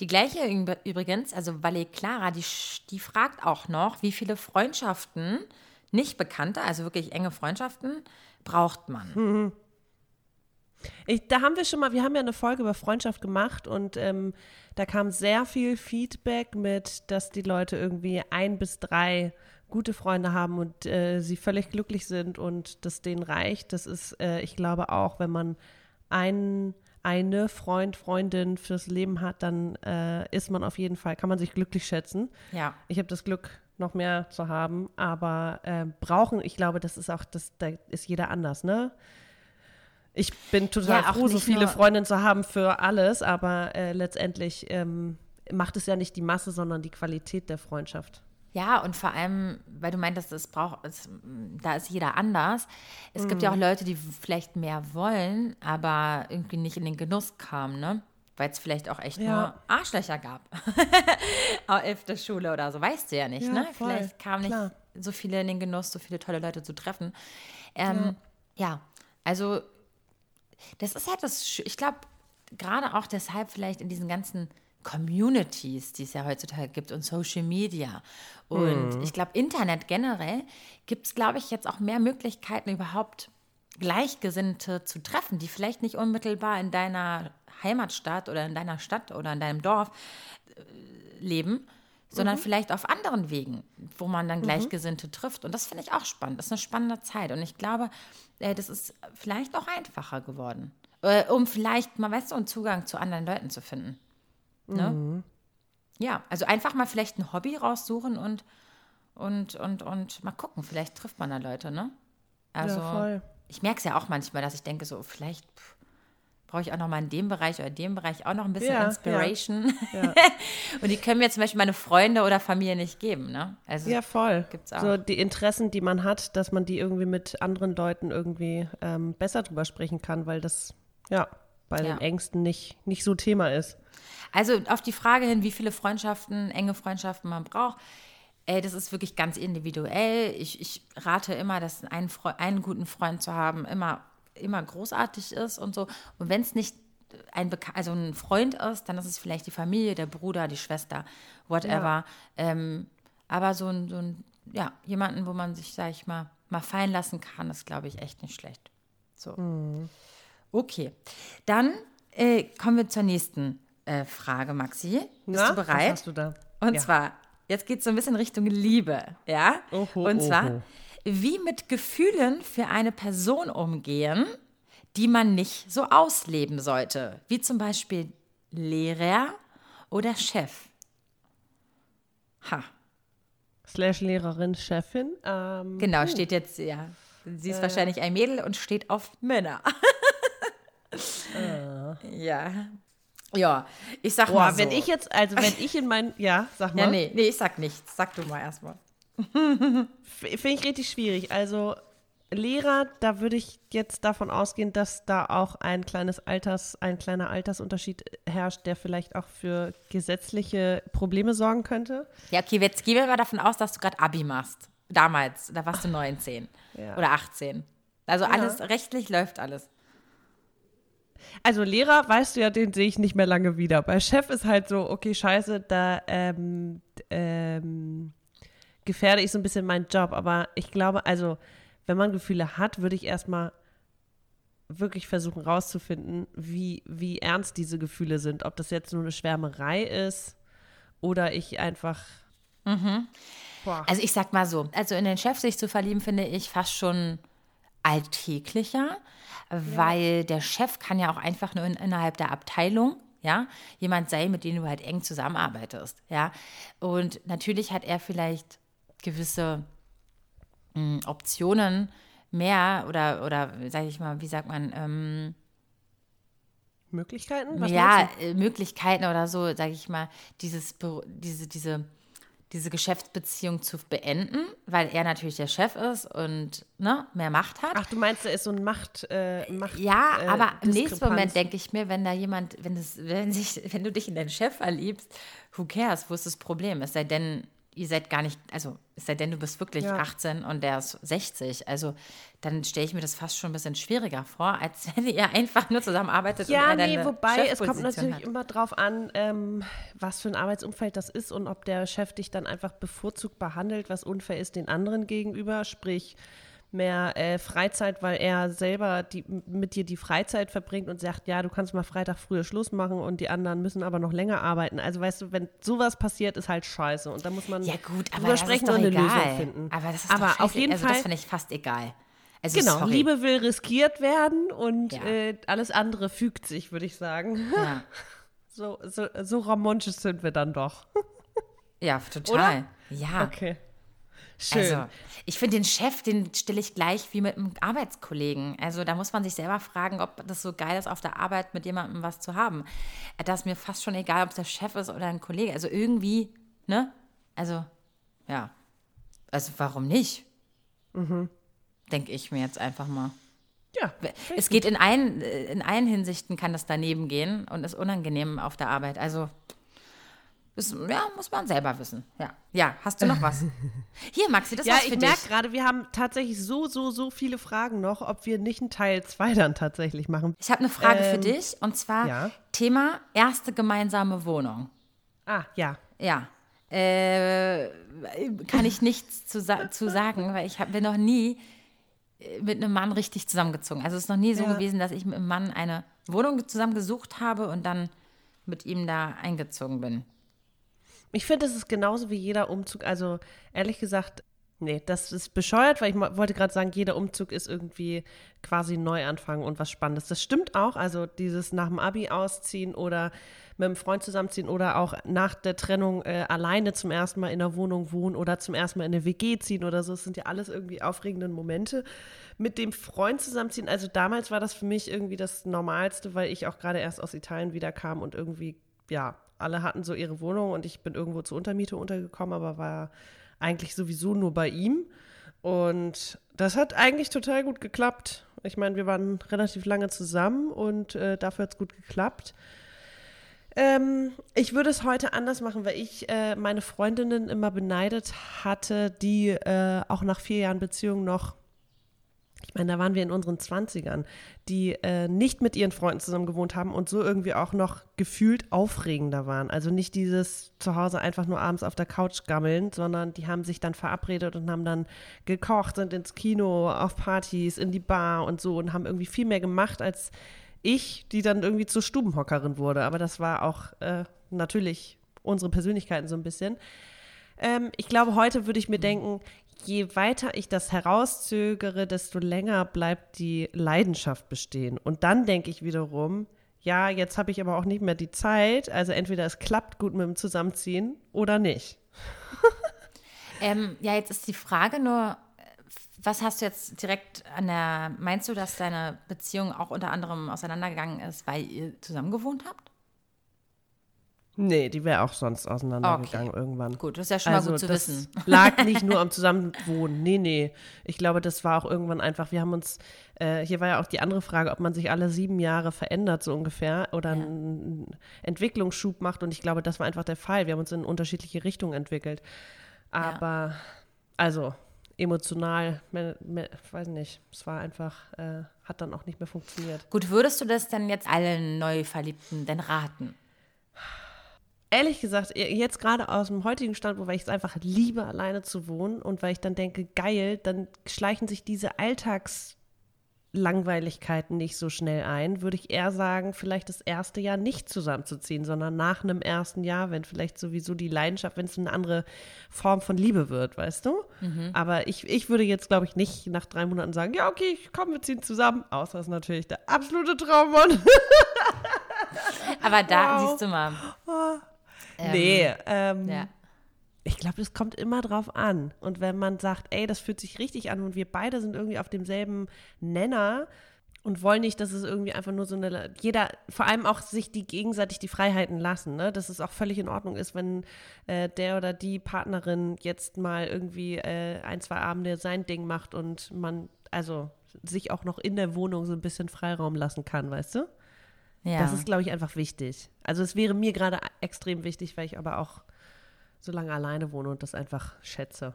Die gleiche üb- übrigens, also Valet Clara, die, die fragt auch noch, wie viele Freundschaften, nicht bekannte, also wirklich enge Freundschaften, braucht man. Ich, da haben wir schon mal, wir haben ja eine Folge über Freundschaft gemacht und ähm, da kam sehr viel Feedback mit, dass die Leute irgendwie ein bis drei gute Freunde haben und äh, sie völlig glücklich sind und das denen reicht. Das ist, äh, ich glaube auch, wenn man ein, eine Freund, Freundin fürs Leben hat, dann äh, ist man auf jeden Fall, kann man sich glücklich schätzen. Ja. Ich habe das Glück, noch mehr zu haben, aber äh, brauchen, ich glaube, das ist auch, das, da ist jeder anders, ne? Ich bin total Ja, froh, so viele Freundinnen zu haben für alles, aber äh, letztendlich ähm, macht es ja nicht die Masse, sondern die Qualität der Freundschaft. Ja, und vor allem, weil du meintest, es braucht, es, da ist jeder anders. Es gibt ja auch Leute, die vielleicht mehr wollen, aber irgendwie nicht in den Genuss kamen, ne? Weil es vielleicht auch echt Ja. nur Arschlöcher gab. Auf der Schule oder so, weißt du ja nicht, Ja, ne? voll, Vielleicht kamen nicht klar. so viele in den Genuss, so viele tolle Leute zu treffen. Ähm, ja. also das ist halt das, ich glaube, gerade auch deshalb vielleicht in diesen ganzen Communities, die es ja heutzutage gibt und Social Media. Und ich glaube, Internet generell gibt es, glaube ich, jetzt auch mehr Möglichkeiten, überhaupt Gleichgesinnte zu treffen, die vielleicht nicht unmittelbar in deiner Heimatstadt oder in deiner Stadt oder in deinem Dorf äh, leben, sondern vielleicht auf anderen Wegen, wo man dann Gleichgesinnte trifft. Und das finde ich auch spannend. Das ist eine spannende Zeit. Und ich glaube, äh, das ist vielleicht auch einfacher geworden, äh, um vielleicht mal, weißt du, einen Zugang zu anderen Leuten zu finden. Ne? Ja, also einfach mal vielleicht ein Hobby raussuchen und, und, und, und mal gucken. Vielleicht trifft man da Leute, ne? Also, ja, voll. ich merke es ja auch manchmal, dass ich denke, so, vielleicht pff, brauche ich auch noch mal in dem Bereich oder dem Bereich auch noch ein bisschen Ja, ja. Inspiration. Ja. und die können mir zum Beispiel meine Freunde oder Familie nicht geben, ne? Also, Ja, voll. Gibt's auch. So die Interessen, die man hat, dass man die irgendwie mit anderen Leuten irgendwie ähm, besser drüber sprechen kann, weil das ja bei Ja. den Ängsten nicht, nicht so Thema ist. Also auf die Frage hin, wie viele Freundschaften, enge Freundschaften man braucht, ey, das ist wirklich ganz individuell. Ich, ich rate immer, dass einen, Fre einen guten Freund zu haben immer, immer großartig ist und so. Und wenn es nicht ein, Beka also ein Freund ist, dann ist es vielleicht die Familie, der Bruder, die Schwester, whatever. Ähm, aber so ein, so ein, ja, jemanden, wo man sich, sag ich mal, mal fallen lassen kann, ist, glaube ich, echt nicht schlecht. So. Okay. Dann äh, kommen wir zur nächsten äh, Frage, Maxi. Bist Na, du bereit? Was hast du da? Und Ja. zwar, jetzt geht es so ein bisschen Richtung Liebe, ja? Oho, Und zwar, oho. Wie mit Gefühlen für eine Person umgehen, die man nicht so ausleben sollte. Wie zum Beispiel Lehrer oder Chef. Ha, Slash Lehrerin, Chefin. Ähm, genau, steht jetzt, ja. Sie ist wahrscheinlich ein Mädel und steht auf Männer. Ja. Ja, ich sag mal Boah, so. wenn ich jetzt, also wenn ich in mein, ja, sag mal. Ja, nee, nee, ich sag nichts. Sag du mal erstmal. Finde ich richtig schwierig. Also Lehrer, da würde ich jetzt davon ausgehen, dass da auch ein kleines Alters, ein kleiner Altersunterschied herrscht, der vielleicht auch für gesetzliche Probleme sorgen könnte. Ja, okay, jetzt gehen wir mal davon aus, dass du gerade Abi machst. Damals, da warst du 19 Ja. oder 18. Also alles, rechtlich läuft alles. Also Lehrer, weißt du ja, den sehe ich nicht mehr lange wieder. Bei Chef ist halt so, okay, scheiße, da ähm, ähm, gefährde ich so ein bisschen meinen Job. Aber ich glaube, also wenn man Gefühle hat, würde ich erstmal wirklich versuchen rauszufinden, wie, wie ernst diese Gefühle sind. Ob das jetzt nur eine Schwärmerei ist oder ich einfach. Boah. Also ich sag mal so, also in den Chef sich zu verlieben, finde ich fast schon alltäglicher, weil der Chef kann ja auch einfach nur in, innerhalb der Abteilung ja, jemand sein, mit dem du halt eng zusammenarbeitest, ja. Und natürlich hat er vielleicht gewisse mh, Optionen mehr oder, oder sage ich mal, wie sagt man, ähm, Möglichkeiten? Was ja, äh, Möglichkeiten oder so, sage ich mal, dieses, diese, diese, diese Geschäftsbeziehung zu beenden, weil er natürlich der Chef ist und ne, mehr Macht hat. Ach, du meinst, da ist so ein Macht. Äh, Macht ja, äh, aber im nächsten. Moment denke ich mir, wenn da jemand, wenn es, wenn sich, wenn du dich in deinen Chef verliebst, who cares, wo ist das Problem? Es sei denn, ihr seid gar nicht, also es sei denn, du bist wirklich Ja. 18 und der ist 60. Also dann stelle ich mir das fast schon ein bisschen schwieriger vor, als wenn ihr einfach nur zusammenarbeitet Ja, und er nee, wobei es kommt natürlich hat. immer drauf an, ähm, was für ein Arbeitsumfeld das ist und ob der Chef dich dann einfach bevorzugt behandelt, was unfair ist den anderen gegenüber, sprich mehr äh, Freizeit, weil er selber die, mit dir die Freizeit verbringt und sagt, ja, du kannst mal Freitag früher Schluss machen und die anderen müssen aber noch länger arbeiten. Also weißt du, wenn sowas passiert, ist halt scheiße und da muss man Ja gut, aber sprechen und eine egal. Lösung finden. Aber das ist aber auf jeden also Fall das finde ich fast egal. Also Genau, sorry. Liebe will riskiert werden und Ja. äh, alles andere fügt sich, würde ich sagen. Ja, So, so, so romantisch sind wir dann doch. ja total. Ja. Okay. Schön. Also, ich finde den Chef, den stelle ich gleich wie mit einem Arbeitskollegen. Also, da muss man sich selber fragen, ob das so geil ist, auf der Arbeit mit jemandem was zu haben. Da ist mir fast schon egal, ob es der Chef ist oder ein Kollege. Also, irgendwie, ne? Also, ja. Also, warum nicht? Mhm. Denke ich mir jetzt einfach mal. ja, Es geht in allen, in allen Hinsichten kann das daneben gehen und ist unangenehm auf der Arbeit. Also Ist, ja, muss man selber wissen. Ja. Ja, hast du noch was? Hier, Maxi, das Ja, war's für ich merke dich. gerade, wir haben tatsächlich so, so, so viele Fragen noch, ob wir nicht einen Teil 2 dann tatsächlich machen. Ich habe eine Frage für Ähm, dich und zwar ja. Thema erste gemeinsame Wohnung. Ah, ja. Ja. Äh, kann ich nichts zu, zu sagen, weil ich hab, bin noch nie äh, mit einem Mann richtig zusammengezogen. Also es ist noch nie so Ja. gewesen, dass ich mit einem Mann eine Wohnung zusammen gesucht habe und dann mit ihm da eingezogen bin. Ich finde, es ist genauso wie jeder Umzug. Also, ehrlich gesagt, nee, das ist bescheuert, weil ich wollte gerade sagen, jeder Umzug ist irgendwie quasi Neuanfang und was Spannendes. Das stimmt auch. Also, dieses nach dem Abi ausziehen oder mit einem Freund zusammenziehen oder auch nach der Trennung äh, alleine zum ersten Mal in der Wohnung wohnen oder zum ersten Mal in eine WG ziehen oder so. Das sind ja alles irgendwie aufregende Momente. Mit dem Freund zusammenziehen, also damals war das für mich irgendwie das Normalste, weil ich auch gerade erst aus Italien wiederkam und irgendwie, ja, alle hatten so ihre Wohnung und ich bin irgendwo zur Untermiete untergekommen, aber war eigentlich sowieso nur bei ihm. Und das hat eigentlich total gut geklappt. Ich meine, wir waren relativ lange zusammen und äh, dafür hat es gut geklappt. Ähm, ich würde es heute anders machen, weil ich äh, meine Freundinnen immer beneidet hatte, die äh, auch nach vier Jahren Beziehung noch, ich meine, da waren wir in unseren Zwanzigern, die äh, nicht mit ihren Freunden zusammen gewohnt haben und so irgendwie auch noch gefühlt aufregender waren. Also nicht dieses zu Hause einfach nur abends auf der Couch gammeln, sondern die haben sich dann verabredet und haben dann gekocht, sind ins Kino, auf Partys, in die Bar und so und haben irgendwie viel mehr gemacht als ich, die dann irgendwie zur Stubenhockerin wurde. Aber das war auch äh, natürlich unsere Persönlichkeiten so ein bisschen. Ähm, ich glaube, heute würde ich mir denken, je weiter ich das herauszögere, desto länger bleibt die Leidenschaft bestehen. Und dann denke ich wiederum, ja, jetzt habe ich aber auch nicht mehr die Zeit. Also entweder es klappt gut mit dem Zusammenziehen oder nicht. Ähm, ja, jetzt ist die Frage nur, was hast du jetzt direkt an der, meinst du, dass deine Beziehung auch unter anderem auseinandergegangen ist, weil ihr zusammen gewohnt habt? Nee, die wäre auch sonst auseinandergegangen irgendwann. Gut, das ist ja schon mal gut zu das wissen. lag nicht nur am Zusammenwohnen. Nee, nee. Ich glaube, das war auch irgendwann einfach, wir haben uns, äh, hier war ja auch die andere Frage, ob man sich alle sieben Jahre verändert, so ungefähr, oder Ja. einen Entwicklungsschub macht. Und ich glaube, das war einfach der Fall. Wir haben uns in unterschiedliche Richtungen entwickelt. Aber, also, emotional, me, me, weiß nicht, es war einfach, äh, hat dann auch nicht mehr funktioniert. Gut, würdest du das denn jetzt allen Neuverliebten denn raten? Ehrlich gesagt, jetzt gerade aus dem heutigen Stand, weil ich es einfach liebe, alleine zu wohnen und weil ich dann denke, geil, dann schleichen sich diese Alltagslangweiligkeiten nicht so schnell ein, würde ich eher sagen, vielleicht das erste Jahr nicht zusammenzuziehen, sondern nach einem ersten Jahr, wenn vielleicht sowieso die Leidenschaft, wenn es eine andere Form von Liebe wird, weißt du? Aber ich, ich würde jetzt, glaube ich, nicht nach drei Monaten sagen, ja, okay, komm, wir ziehen zusammen, außer es ist natürlich der absolute Traummann. Aber da Wow. siehst du mal. Ähm, nee, ähm, Ja. Ich glaube, das kommt immer drauf an. Und wenn man sagt, ey, das fühlt sich richtig an und wir beide sind irgendwie auf demselben Nenner und wollen nicht, dass es irgendwie einfach nur so eine, jeder, vor allem auch sich die gegenseitig die Freiheiten lassen, ne? dass es auch völlig in Ordnung ist, wenn äh, der oder die Partnerin jetzt mal irgendwie äh, ein, zwei Abende sein Ding macht und man, also sich auch noch in der Wohnung so ein bisschen Freiraum lassen kann, weißt du? Ja. Das ist, glaube ich, einfach wichtig. Also es wäre mir gerade extrem wichtig, weil ich aber auch so lange alleine wohne und das einfach schätze.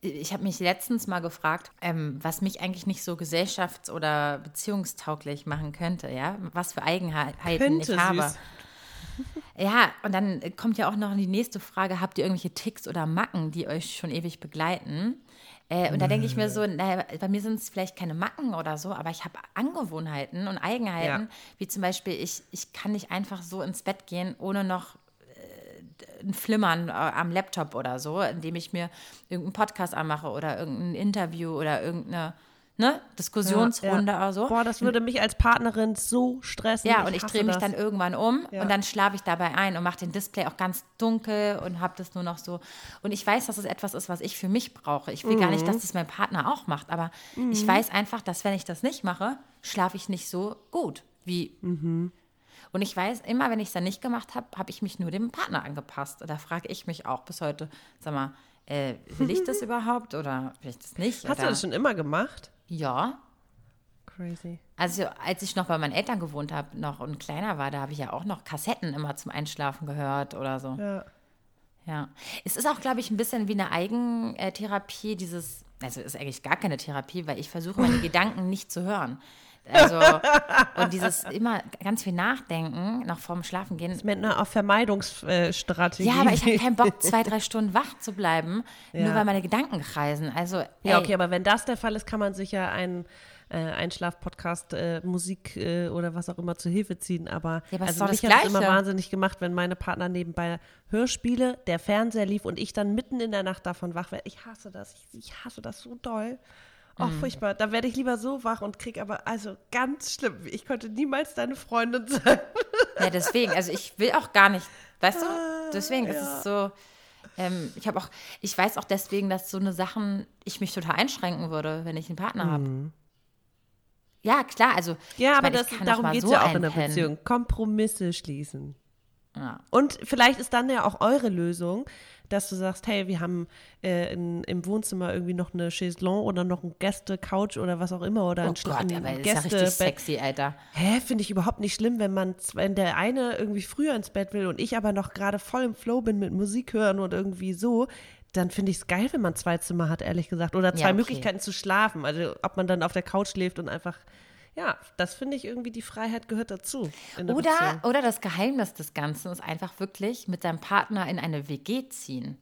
Ich habe mich letztens mal gefragt, ähm, was mich eigentlich nicht so gesellschafts- oder beziehungstauglich machen könnte, ja? Was für Eigenheiten ich habe. Ja, und dann kommt ja auch noch die nächste Frage: Habt ihr irgendwelche Ticks oder Macken, die euch schon ewig begleiten? Äh, und da denke ich mir so, naja, bei mir sind es vielleicht keine Macken oder so, aber ich habe Angewohnheiten und Eigenheiten, Ja. wie zum Beispiel, ich, ich kann nicht einfach so ins Bett gehen, ohne noch äh, ein Flimmern äh, am Laptop oder so, indem ich mir irgendeinen Podcast anmache oder irgendein Interview oder irgendeine ne, Diskussionsrunde Ja, ja. oder so. Boah, das würde mich als Partnerin so stressen. Ja, und ich drehe mich das. dann irgendwann um Ja. und dann schlafe ich dabei ein und mache den Display auch ganz dunkel und habe das nur noch so. Und ich weiß, dass es etwas ist, was ich für mich brauche. Ich will gar nicht, Mhm. dass das mein Partner auch macht, aber ich weiß einfach, dass wenn ich das nicht mache, schlafe ich nicht so gut wie. Mhm. Und ich weiß, immer wenn ich es dann nicht gemacht habe, habe ich mich nur dem Partner angepasst. Und da frage ich mich auch bis heute, sag mal, äh, will ich das überhaupt oder will ich das nicht? Hast oder? du das schon immer gemacht? Ja, Crazy. also als ich noch bei meinen Eltern gewohnt habe, noch und kleiner war, da habe ich ja auch noch Kassetten immer zum Einschlafen gehört oder so. Ja. Ja. Es ist auch, glaube ich, ein bisschen wie eine Eigentherapie, dieses, also ist eigentlich gar keine Therapie, weil ich versuche, meine Gedanken nicht zu hören. Also, und dieses immer ganz viel Nachdenken, noch vorm Schlafen gehen. Mit einer Vermeidungsstrategie. Ja, aber ich habe keinen Bock, zwei, drei Stunden wach zu bleiben, nur Ja. weil meine Gedanken kreisen. Also, ey, Ja, okay, aber wenn das der Fall ist, kann man sich ja einen äh, Einschlaf-Podcast, äh, Musik äh, oder was auch immer zur Hilfe ziehen. Aber, Ja, aber also mich das hat es immer wahnsinnig gemacht, wenn meine Partner nebenbei Hörspiele, der Fernseher lief und ich dann mitten in der Nacht davon wach werde. Ich hasse das. Ich, ich hasse das so doll. Oh, Mhm. furchtbar. Da werde ich lieber so wach und krieg aber, also ganz schlimm. Ich konnte niemals deine Freundin sein. Ja, deswegen, also ich will auch gar nicht, weißt du? Ah, Deswegen, es ist so, ähm, ich habe auch, ich weiß auch deswegen, dass so eine Sachen, ich mich total einschränken würde, wenn ich einen Partner habe. Ja, klar, also. Mhm. Ja, aber meine, ich das, darum geht es so ja auch in der. Beziehung. Kompromisse schließen. Ja. Und vielleicht ist dann ja auch eure Lösung, dass du sagst, hey, wir haben äh, in, im Wohnzimmer irgendwie noch eine Chaiselongue oder noch ein Gäste-Couch oder was auch immer oder Oh ein, Gott, ein aber das ist ja sexy, Alter. Hä, finde ich überhaupt nicht schlimm, wenn man, wenn der eine irgendwie früher ins Bett will und ich aber noch gerade voll im Flow bin mit Musik hören und irgendwie so, dann finde ich es geil, wenn man zwei Zimmer hat, ehrlich gesagt. Oder zwei Ja, okay. Möglichkeiten zu schlafen. Also ob man dann auf der Couch schläft und einfach, ja, das finde ich irgendwie, die Freiheit gehört dazu. Oder, Beziehung. oder das Geheimnis des Ganzen ist einfach wirklich mit seinem Partner in eine WG ziehen.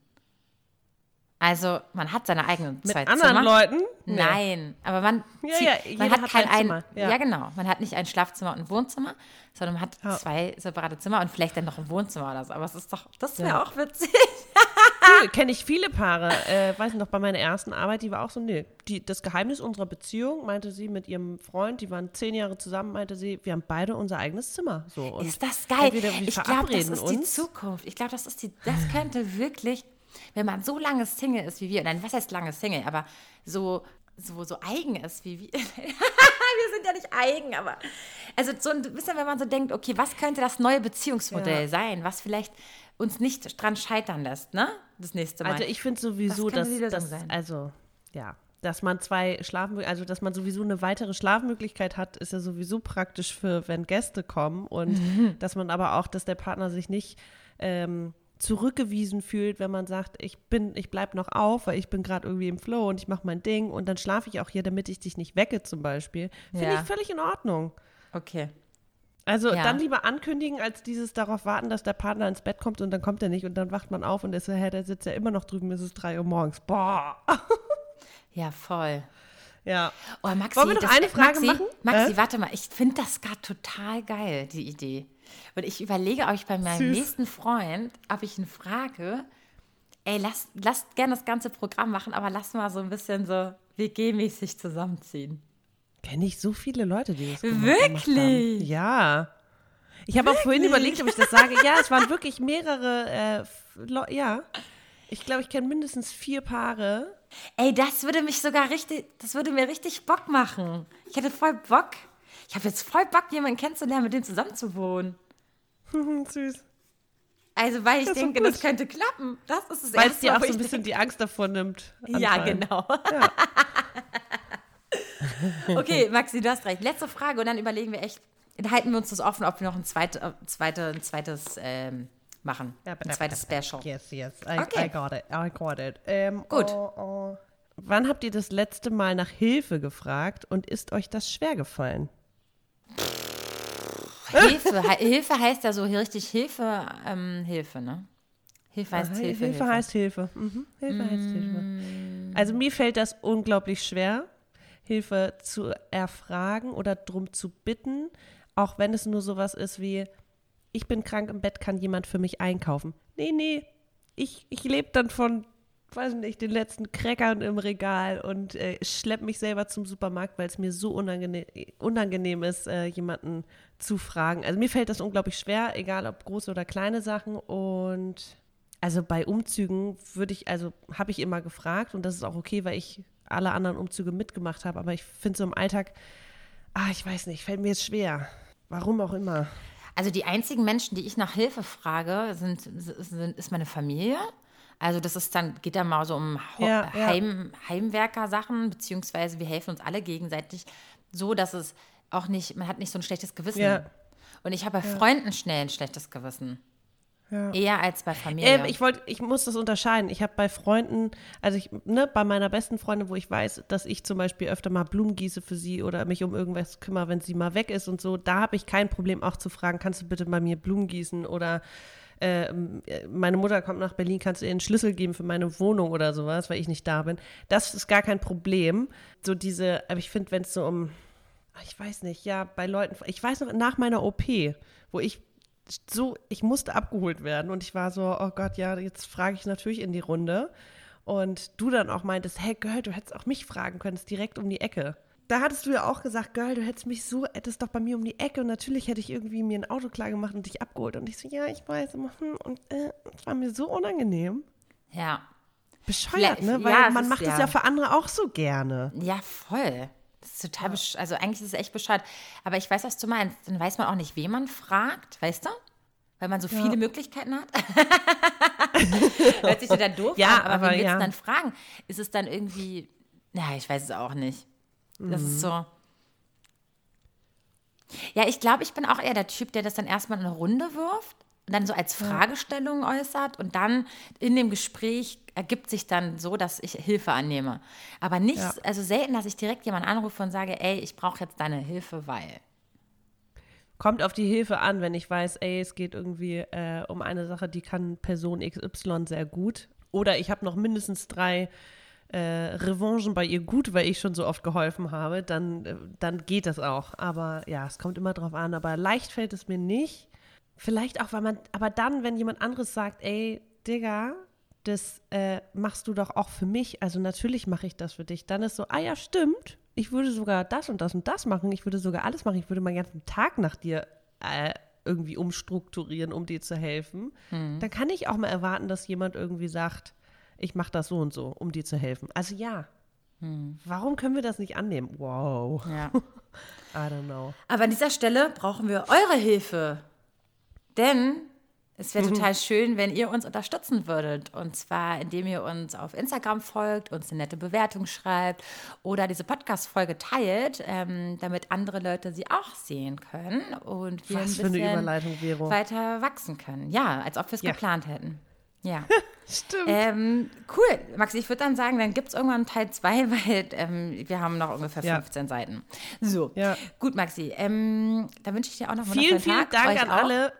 Also man hat seine eigenen Mit zwei anderen Zimmer. Leuten? Nee. Nein, aber man, Ja, zieht, ja, man hat hat kein ein ein, Zimmer, ja. ja. genau, man hat nicht ein Schlafzimmer und ein Wohnzimmer, sondern man hat Ja. zwei separate Zimmer und vielleicht dann noch ein Wohnzimmer oder so. Aber es ist doch, das wäre Ja. auch witzig. Cool, kenne ich viele Paare. Äh, weiß noch, bei meiner ersten Arbeit, die war auch so, nee, die, das Geheimnis unserer Beziehung, meinte sie mit ihrem Freund, die waren zehn Jahre zusammen, meinte sie, wir haben beide unser eigenes Zimmer. So, Ist das geil? Ich glaube, das ist die uns. Zukunft. Ich glaube, das ist die, das könnte wirklich, wenn man so lange Single ist wie wir, nein, was heißt lange Single, aber so, so, so eigen ist wie wir. wir sind ja nicht eigen, aber also so ein bisschen, wenn man so denkt, okay, was könnte das neue Beziehungsmodell Ja. sein, was vielleicht uns nicht dran scheitern lässt, ne? Das nächste Mal. Also ich finde sowieso, dass, sein? also ja, dass man zwei Schlafen, also dass man sowieso eine weitere Schlafmöglichkeit hat, ist ja sowieso praktisch für, wenn Gäste kommen und Mhm. dass man aber auch, dass der Partner sich nicht ähm, zurückgewiesen fühlt, wenn man sagt, ich bin, ich bleib noch auf, weil ich bin gerade irgendwie im Flow und ich mache mein Ding und dann schlafe ich auch hier, damit ich dich nicht wecke zum Beispiel. Finde Ja. ich völlig in Ordnung. okay. Also Ja. dann lieber ankündigen, als dieses darauf warten, dass der Partner ins Bett kommt und dann kommt er nicht und dann wacht man auf und ist so, hä, der sitzt ja immer noch drüben, es ist drei Uhr morgens. Boah. Ja, voll. Ja. Oh, Maxi, Wollen wir noch das, eine Frage Maxi, machen? Maxi, Äh? warte mal, ich finde das gerade total geil, die Idee. Und ich überlege, ob ich bei meinem Süß. nächsten Freund, ob ich ihn frage, ey, lass, lass gerne das ganze Programm machen, aber lass mal so ein bisschen so WG-mäßig zusammenziehen. Kenne ich so viele Leute, die das gemacht Wirklich? gemacht haben. Ja. Ich habe auch vorhin überlegt, ob ich das sage. Ja, es waren wirklich mehrere, äh, ja. Ich glaube, ich kenne mindestens vier Paare. Ey, das würde mich sogar richtig, das würde mir richtig Bock machen. Ich hätte voll Bock. Ich habe jetzt voll Bock, jemanden kennenzulernen, mit dem zusammenzuwohnen. Süß. Also, weil ich Das denke, das könnte klappen. Das ist das Weil es dir auch so ein bisschen die Angst davor nimmt. denke. Ja, genau. okay, Maxi, du hast recht. Letzte Frage und dann überlegen wir echt, dann halten wir uns das offen, ob wir noch ein, zweit, zweite, ein zweites ähm, machen. Ja, Ein zweites Special. Yes, yes. I, Okay. I got it. I got it. Ähm, Gut. Oh, oh. Wann habt ihr das letzte Mal nach Hilfe gefragt und ist euch das schwer gefallen? Hilfe, Hilfe heißt ja so richtig Hilfe, ähm, Hilfe, ne? Hilfe heißt Aha, Hilfe. Hilfe, heißt Hilfe. Mhm. Hilfe heißt Hilfe. Also mir fällt das unglaublich schwer, Hilfe zu erfragen oder drum zu bitten, auch wenn es nur sowas ist wie, ich bin krank im Bett, kann jemand für mich einkaufen? Nee, nee, ich, ich lebe dann von, weiß nicht, den letzten Crackern im Regal und äh, schlepp mich selber zum Supermarkt, weil es mir so unangenehm, unangenehm ist, äh, jemanden zu fragen. Also mir fällt das unglaublich schwer, egal ob große oder kleine Sachen und also bei Umzügen würde ich, also habe ich immer gefragt und das ist auch okay, weil ich alle anderen Umzüge mitgemacht habe, aber ich finde so im Alltag, ah, ich weiß nicht, fällt mir jetzt schwer. Warum auch immer. Also die einzigen Menschen, die ich nach Hilfe frage, sind, sind ist meine Familie. Also das ist dann, geht dann mal so um Ja, ja. Heim, Heimwerker-Sachen, beziehungsweise wir helfen uns alle gegenseitig so, dass es auch nicht, man hat nicht so ein schlechtes Gewissen. Ja. Und ich habe bei Freunden schnell ein schlechtes Gewissen. Ja. Eher als bei Familie. Ähm, ich wollte, ich muss das unterscheiden. Ich habe bei Freunden, also ich, ne, bei meiner besten Freundin, wo ich weiß, dass ich zum Beispiel öfter mal Blumen gieße für sie oder mich um irgendwas kümmere, wenn sie mal weg ist und so, da habe ich kein Problem auch zu fragen, kannst du bitte bei mir Blumen gießen oder äh, meine Mutter kommt nach Berlin, kannst du ihr einen Schlüssel geben für meine Wohnung oder sowas, weil ich nicht da bin. Das ist gar kein Problem. So diese, aber ich finde, wenn es so um, ich weiß nicht, ja, bei Leuten, ich weiß noch, nach meiner OP, wo ich so, ich musste abgeholt werden und ich war so, oh Gott, ja, jetzt frage ich natürlich in die Runde. Und du dann auch meintest, hey Girl, du hättest auch mich fragen können, ist direkt um die Ecke. Da hattest du ja auch gesagt, Girl, du hättest mich so, hättest doch bei mir um die Ecke und natürlich hätte ich irgendwie mir ein Auto klar gemacht und dich abgeholt. Und ich so, ja, ich weiß, hm, und äh, es war mir so unangenehm. ja. Bescheuert, ne? Weil ja, man macht es ja- ja für andere auch so gerne. Ja, voll. Das ist total, besch also eigentlich ist es echt bescheuert. Aber ich weiß, was du meinst. Dann weiß man auch nicht, wen man fragt, weißt du? Weil man so viele Möglichkeiten hat. Hört sich total doof Ja, an, aber, aber wen willst ja. du dann fragen? Ist es dann irgendwie, na, ich weiß es auch nicht. Das Mhm. ist so. Ja, ich glaube, ich bin auch eher der Typ, der das dann erstmal in eine Runde wirft dann so als Fragestellung äußert und dann in dem Gespräch ergibt sich dann so, dass ich Hilfe annehme. Aber nicht, Ja. also selten, dass ich direkt jemanden anrufe und sage, ey, ich brauche jetzt deine Hilfe, weil. Kommt auf die Hilfe an, wenn ich weiß, ey, es geht irgendwie äh, um eine Sache, die kann Person XY sehr gut. Oder ich habe noch mindestens drei äh, Revanchen bei ihr gut, weil ich schon so oft geholfen habe, dann, äh, dann geht das auch. Aber ja, es kommt immer drauf an. Aber leicht fällt es mir nicht. Vielleicht auch, weil man, aber dann, wenn jemand anderes sagt, ey, Digga, das äh, machst du doch auch für mich, also natürlich mache ich das für dich, dann ist so, ah ja, stimmt, ich würde sogar das und das und das machen, ich würde sogar alles machen, ich würde meinen ganzen Tag nach dir äh, irgendwie umstrukturieren, um dir zu helfen. Dann kann ich auch mal erwarten, dass jemand irgendwie sagt, ich mache das so und so, um dir zu helfen. Also ja, warum können wir das nicht annehmen? Wow, Ja. I don't know. Aber an dieser Stelle brauchen wir eure Hilfe. Denn es wäre total schön, wenn ihr uns unterstützen würdet. Und zwar, indem ihr uns auf Instagram folgt, uns eine nette Bewertung schreibt oder diese Podcast-Folge teilt, ähm, damit andere Leute sie auch sehen können und wir Was ein bisschen weiter wachsen können. Ja, als ob wir es Ja. geplant hätten. Ja. Stimmt. ähm, cool. Maxi, ich würde dann sagen, dann gibt es irgendwann Teil 2, weil ähm, wir haben noch ungefähr Ja. 15 Seiten. So, Ja. gut, Maxi. Ähm, dann wünsche ich dir auch noch einen Vielen, vielen Tag. Dank Euch an auch. alle.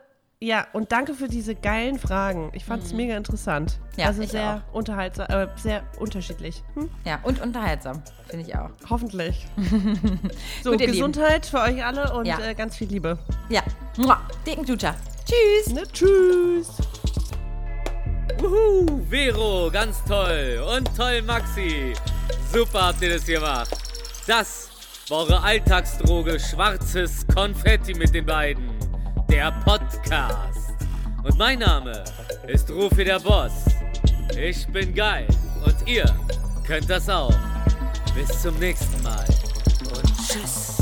Ja, und danke für diese geilen Fragen. Ich fand es mega interessant. Mhm. Ja, also ich sehr unterhaltsam, äh, sehr unterschiedlich. Hm? Ja, und unterhaltsam, finde ich auch. Hoffentlich. so, Gut, Gesundheit für euch alle und Ja. äh, ganz viel Liebe. Ja, Mua. dicken Tutscher. Tschüss. Ne? Tschüss. Uhu, Vero, ganz toll. Und toll, Maxi. Super habt ihr das gemacht. Das war eure Alltagsdroge Schwarzes Konfetti mit den beiden. Der Podcast. Und mein Name ist Rufi der Boss. Ich bin geil. Und ihr könnt das auch. Bis zum nächsten Mal. Und tschüss.